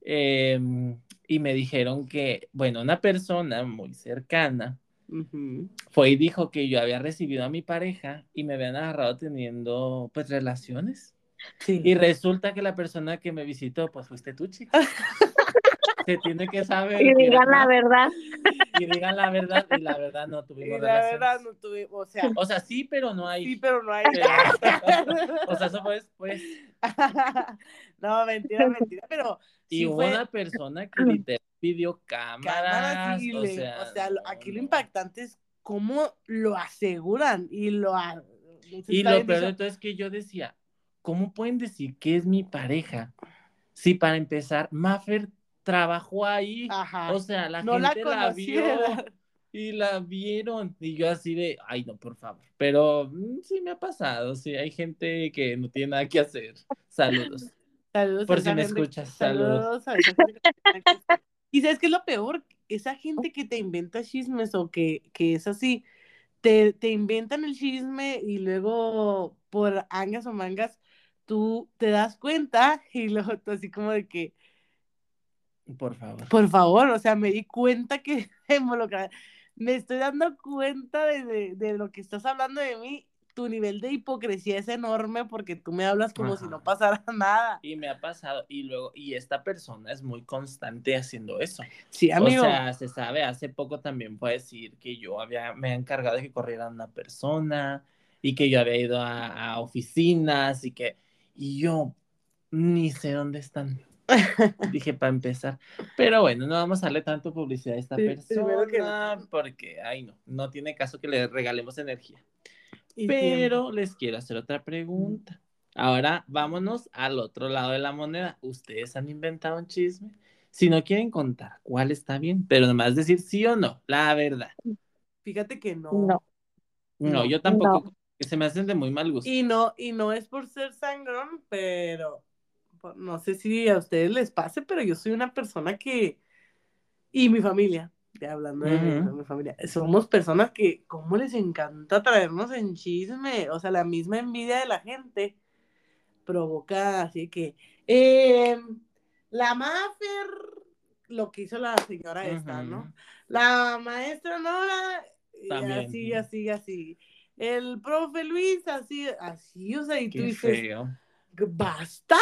em, y me dijeron que, bueno, una persona muy cercana fue y dijo que yo había recibido a mi pareja y me habían agarrado teniendo pues relaciones. Y resulta que la persona que me visitó pues fuiste tú, chica. Se tiene que saber. Y digan la verdad. Y digan la verdad, y la verdad no tuvimos y la verdad no tuvimos, o sea. O sea, sí, pero no hay. Sí, pero no hay. o sea, eso fue después. no, mentira, mentira, pero. Y hubo una persona que literalmente pidió cámaras. o, sea, aquí lo impactante es cómo lo aseguran y lo... Y lo peor de todo es que yo decía, ¿cómo pueden decir que es mi pareja? Si para empezar, Maffer trabajó ahí, o sea, la gente la, vio y la vieron y yo así de, ay no, por favor, pero mm, sí me ha pasado, sí, hay gente que no tiene nada que hacer. Saludos. Saludos Por si me escuchas, saludos. a que. Y sabes qué es lo peor, esa gente que te inventa chismes o que, que es así, te, te inventan el chisme y luego por angas o mangas tú te das cuenta y luego tú así como de que, Por favor. por favor, o sea, me di cuenta que me estoy dando cuenta de, de- de lo que estás hablando de mí. Tu nivel de hipocresía es enorme porque tú me hablas como si Ajá. no pasara nada. Y me ha pasado, y luego, y esta persona es muy constante haciendo eso. Sí, amigo. O sea, se sabe, hace poco también puede decir que yo había, me he encargado de que corriera una persona y que yo había ido a, a oficinas y que, y yo ni sé dónde están. Dije para empezar. Pero bueno, no vamos a darle tanto publicidad a esta Sí, primero que persona porque, ay no, no tiene caso que le regalemos energía. Pero les quiero hacer otra pregunta. Ahora vámonos al otro lado de la moneda. ¿Ustedes han inventado un chisme? Si no quieren contar cuál está bien, pero nomás decir sí o no, la verdad. Fíjate que no. No. No, No, yo tampoco, que se me hacen de muy mal gusto. Y no, y no es por ser sangrón, pero pues, no sé si a ustedes les pase, pero yo soy una persona que, y mi familia, hablando de, mi- familia, somos personas que, ¿cómo les encanta traernos en chisme? O sea, la misma envidia de la gente provoca así que, eh, la Mafer, lo que hizo la señora esta, ¿no? La maestra Nora, También. así, así, así. El profe Luis, así, así, o sea, y tú dices, basta,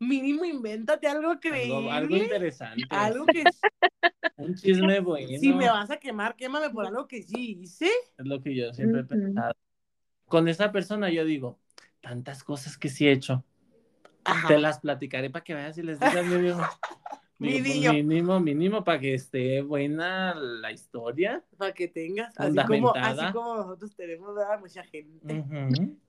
mínimo invéntate algo Algo, creíble, algo interesante. algo que Un chisme bueno. si me vas a quemar, quémame por algo que sí hice. Es lo que yo siempre he pensado. Con esa persona yo digo, tantas cosas que sí he hecho. Ajá. Te las platicaré para que veas y les digas. Mi Digo, pues, mínimo, mínimo, para que esté buena la historia. Para que tengas, así como, así como nosotros tenemos a mucha gente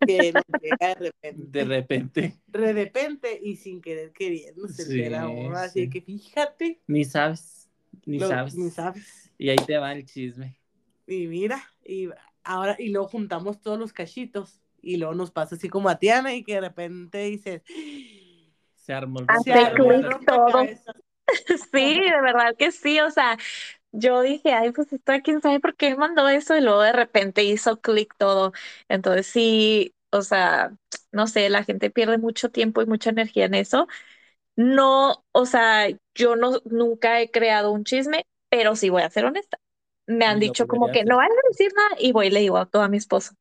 que nos llega de repente, De repente, de repente y sin querer queriendo, se Sí, entera uno, así sí. que fíjate, ni sabes, ni lo- sabes. ni sabes. Y ahí te va el chisme. Y mira, y ahora, y luego juntamos todos los cachitos, y luego nos pasa así como a Tiana, y que de repente dices, Se armó el Hace se armó rompecabezas. Sí, de verdad que sí, o sea, yo dije, ay, pues esto quién sabe por qué mandó eso y luego de repente hizo clic todo. Entonces sí, o sea, no sé, la gente pierde mucho tiempo y mucha energía en eso. No, o sea, yo no nunca he creado un chisme, pero sí voy a ser honesta. Me han dicho como volvería a que no van a decir nada y voy y le digo a todo a mi esposo.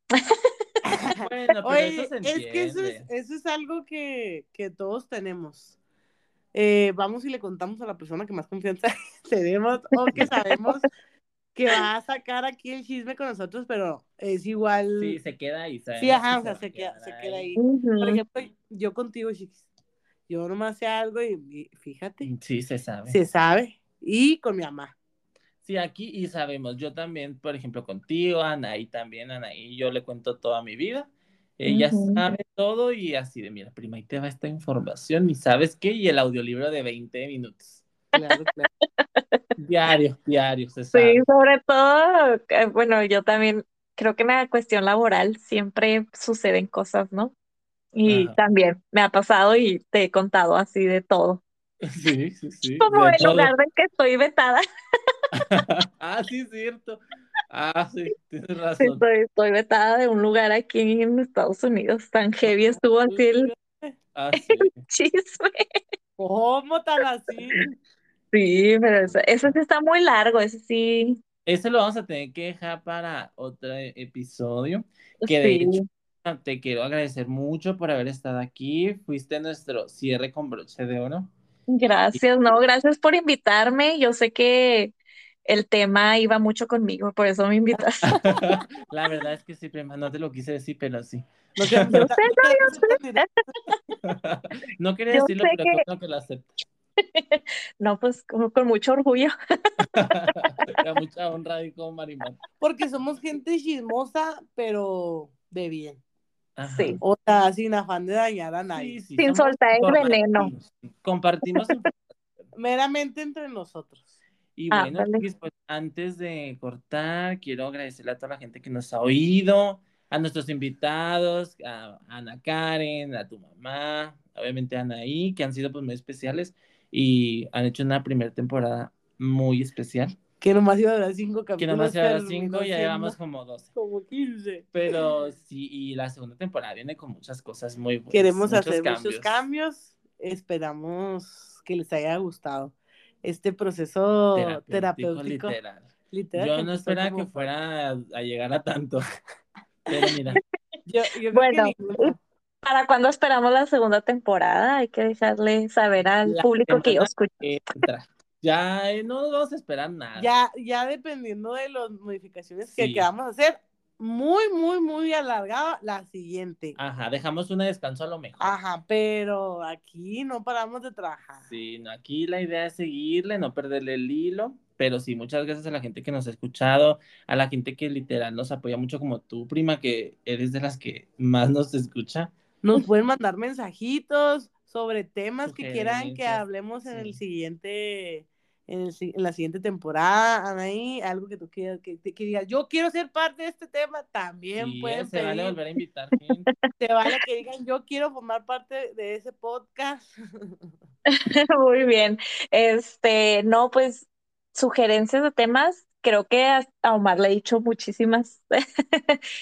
Bueno, pero Oye, eso se es que eso es, eso es algo que, que todos tenemos. Eh, vamos y le contamos a la persona que más confianza tenemos o que sabemos que va a sacar aquí el chisme con nosotros, pero es igual. Sí, se queda ahí, ¿sabes? Sí, ajá, o sea, se queda, se queda ahí. Por ejemplo, yo contigo, chiquis, yo nomás sé algo y, y fíjate, Sí, se sabe. se sabe. Y con mi mamá. Sí, aquí y sabemos, yo también, por ejemplo, contigo, Anaí también, Anaí, yo le cuento toda mi vida. Ella Ujú. sabe todo y así de, mira, prima, ahí te va esta información y ¿sabes qué? Y el audiolibro de 20 minutos. Claro, claro. Diario, diario, se Sí, sobre todo, eh, bueno, yo también creo que en la cuestión laboral siempre suceden cosas, ¿no? Y Ajá. también me ha pasado y te he contado así de todo. Sí, sí, sí. Como de el todo. lugar en que estoy vetada, ah, sí, cierto. Ah, sí, tienes razón. estoy, estoy vetada de un lugar aquí en Estados Unidos. Tan heavy estuvo así el Ah, sí. chisme. ¿Cómo tan así? Sí, pero ese, ese sí está muy largo, ese sí. Ese lo vamos a tener que dejar para otro episodio. Que de Sí. hecho, te quiero agradecer mucho por haber estado aquí. Fuiste nuestro cierre con broche de oro. Gracias, no, gracias por invitarme. Yo sé que el tema iba mucho conmigo, por eso me invitaste. La verdad es que sí, prima, no te lo quise decir, pero sí. No tan- no quería Yo decirlo, sé pero que- bueno que lo acepto. No, pues con, con mucho orgullo. A mucha honra y como Marimón. Porque somos gente chismosa, pero de bien. Ajá. Sí. O sea, sin afán de dañar a nadie. Sí, sí, Sin somos soltar el veneno. Compartimos Meramente entre nosotros. Y Ah, bueno, vale. pues antes de cortar, quiero agradecerle a toda la gente que nos ha oído, a nuestros invitados, a Ana Karen, a tu mamá, obviamente a Anaí, que han sido pues muy especiales y han hecho una primera temporada muy especial. Que nomás iba a durar cinco capítulos. Que nomás iba a durar cinco, ya siendo llevamos como 12. Como 15. Pero sí, y la segunda temporada viene con muchas cosas muy buenas. Queremos muchos hacer muchos cambios. Esperamos que les haya gustado este proceso terapéutico. literal. literal, Yo que no esperaba como- que fuera a, a llegar a tanto. Pero mira, Yo, yo creo Bueno, que. ¿Para cuándo esperamos la segunda temporada? Hay que dejarle saber al La público que yo escucho. entra. Ya eh, no vamos a esperar nada. ya, ya dependiendo de las modificaciones que Sí. queramos hacer, muy, muy, muy alargada la siguiente. Ajá, dejamos un descanso a lo mejor. Ajá, pero aquí no paramos de trabajar. Sí, no, aquí la idea es seguirle, no perderle el hilo, pero sí, muchas gracias a la gente que nos ha escuchado, a la gente que literal nos apoya mucho como tú, prima, que eres de las que más nos escucha. Nos pueden mandar mensajitos sobre temas que quieran que hablemos en el siguiente, en, el si- en la siguiente temporada. Anaí, algo que tú quieras, que, que digas, yo quiero ser parte de este tema, también Sí, pueden se vale volver a invitar gente. Se vale que digan, yo quiero formar parte de ese podcast. Muy bien. Este, no, pues sugerencias de temas, creo que a a Omar le he dicho muchísimas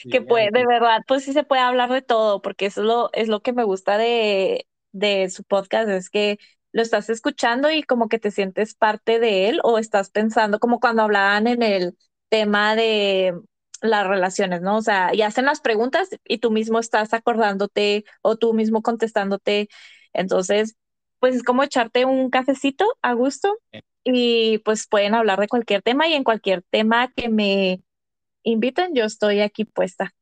Sí, que puede, de verdad, pues sí se puede hablar de todo, porque eso es lo, es lo que me gusta de, de su podcast, es que lo estás escuchando y como que te sientes parte de él o estás pensando como cuando hablaban en el tema de las relaciones, ¿no? O sea, y hacen las preguntas y tú mismo estás acordándote o tú mismo contestándote. Entonces, pues es como echarte un cafecito a gusto y pues pueden hablar de cualquier tema y en cualquier tema que me inviten, yo estoy aquí puesta.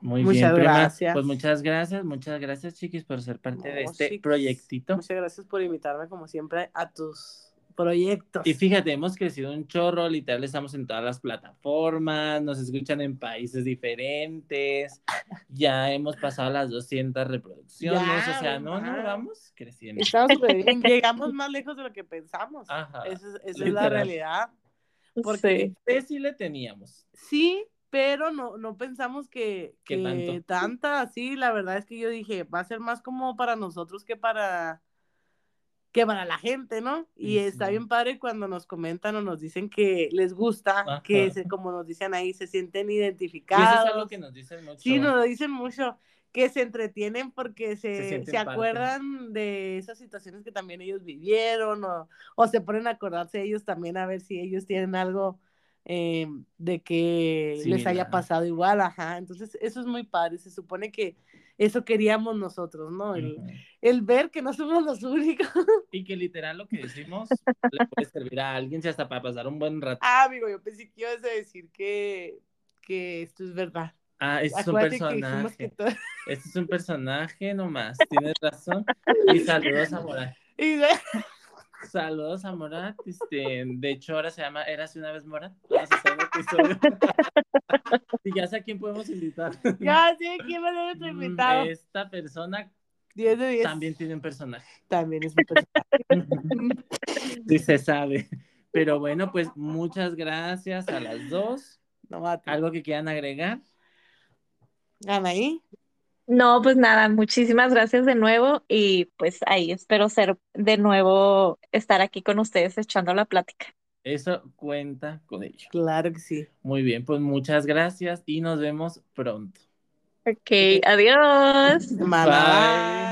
Muy Muchas bien, prima. gracias. Pues muchas gracias, muchas gracias, chiquis, por ser parte de este chiquis. proyectito. Muchas gracias por invitarme, como siempre, a tus proyectos. Y fíjate, hemos crecido un chorro, literal, estamos en todas las plataformas, nos escuchan en países diferentes, ya hemos pasado las 200 reproducciones, Ya, o sea, no, no, vamos creciendo. Estamos bien, llegamos más lejos de lo que pensamos. Ajá. Esa es, esa es la realidad. Porque Sí. Sí le teníamos. sí, pero no, no pensamos que, ¿Qué que tanto? tanta, sí, la verdad es que yo dije, va a ser más como para nosotros que para que para la gente, ¿no? Y está bien padre cuando nos comentan o nos dicen que les gusta, Ajá. que se, como nos dicen ahí, se sienten Y eso identificados. es algo que nos dicen mucho. Sí, nos lo dicen mucho, que se entretienen porque Se se, se acuerdan de esas situaciones que también ellos vivieron o, o se ponen a acordarse ellos también a ver si ellos tienen algo eh, de que les haya Similar. pasado igual, ajá. Entonces, eso es muy padre, se supone que eso queríamos nosotros, ¿no? El, el ver que no somos los únicos. Y que literal lo que decimos le puede servir a alguien, si hasta para pasar un buen rato. Ah, amigo, yo pensé que ibas a decir que, que esto es verdad. Ah, este es un Acuérdate que que personaje. todo... Este es un personaje nomás, tienes razón. Y saludos a Morat. Y de- Saludos a Morat. Este, de hecho, ahora se llama Érase una vez Morat. Vamos a hacer un episodio. y ya sé a quién podemos invitar. Ya sé quién va a ser nuestro Mm, invitado. Esta persona 10 de 10. también tiene un personaje. También es un personaje. Sí se sabe. Pero bueno, pues muchas gracias a las dos. No. ¿Algo que quieran agregar? Anaí. No, pues nada, muchísimas gracias de nuevo y pues ahí espero ser de nuevo, estar aquí con ustedes echando la plática. Eso cuenta con ello. Claro que sí. Muy bien, pues muchas gracias y nos vemos pronto. Ok, adiós. Mana, Bye.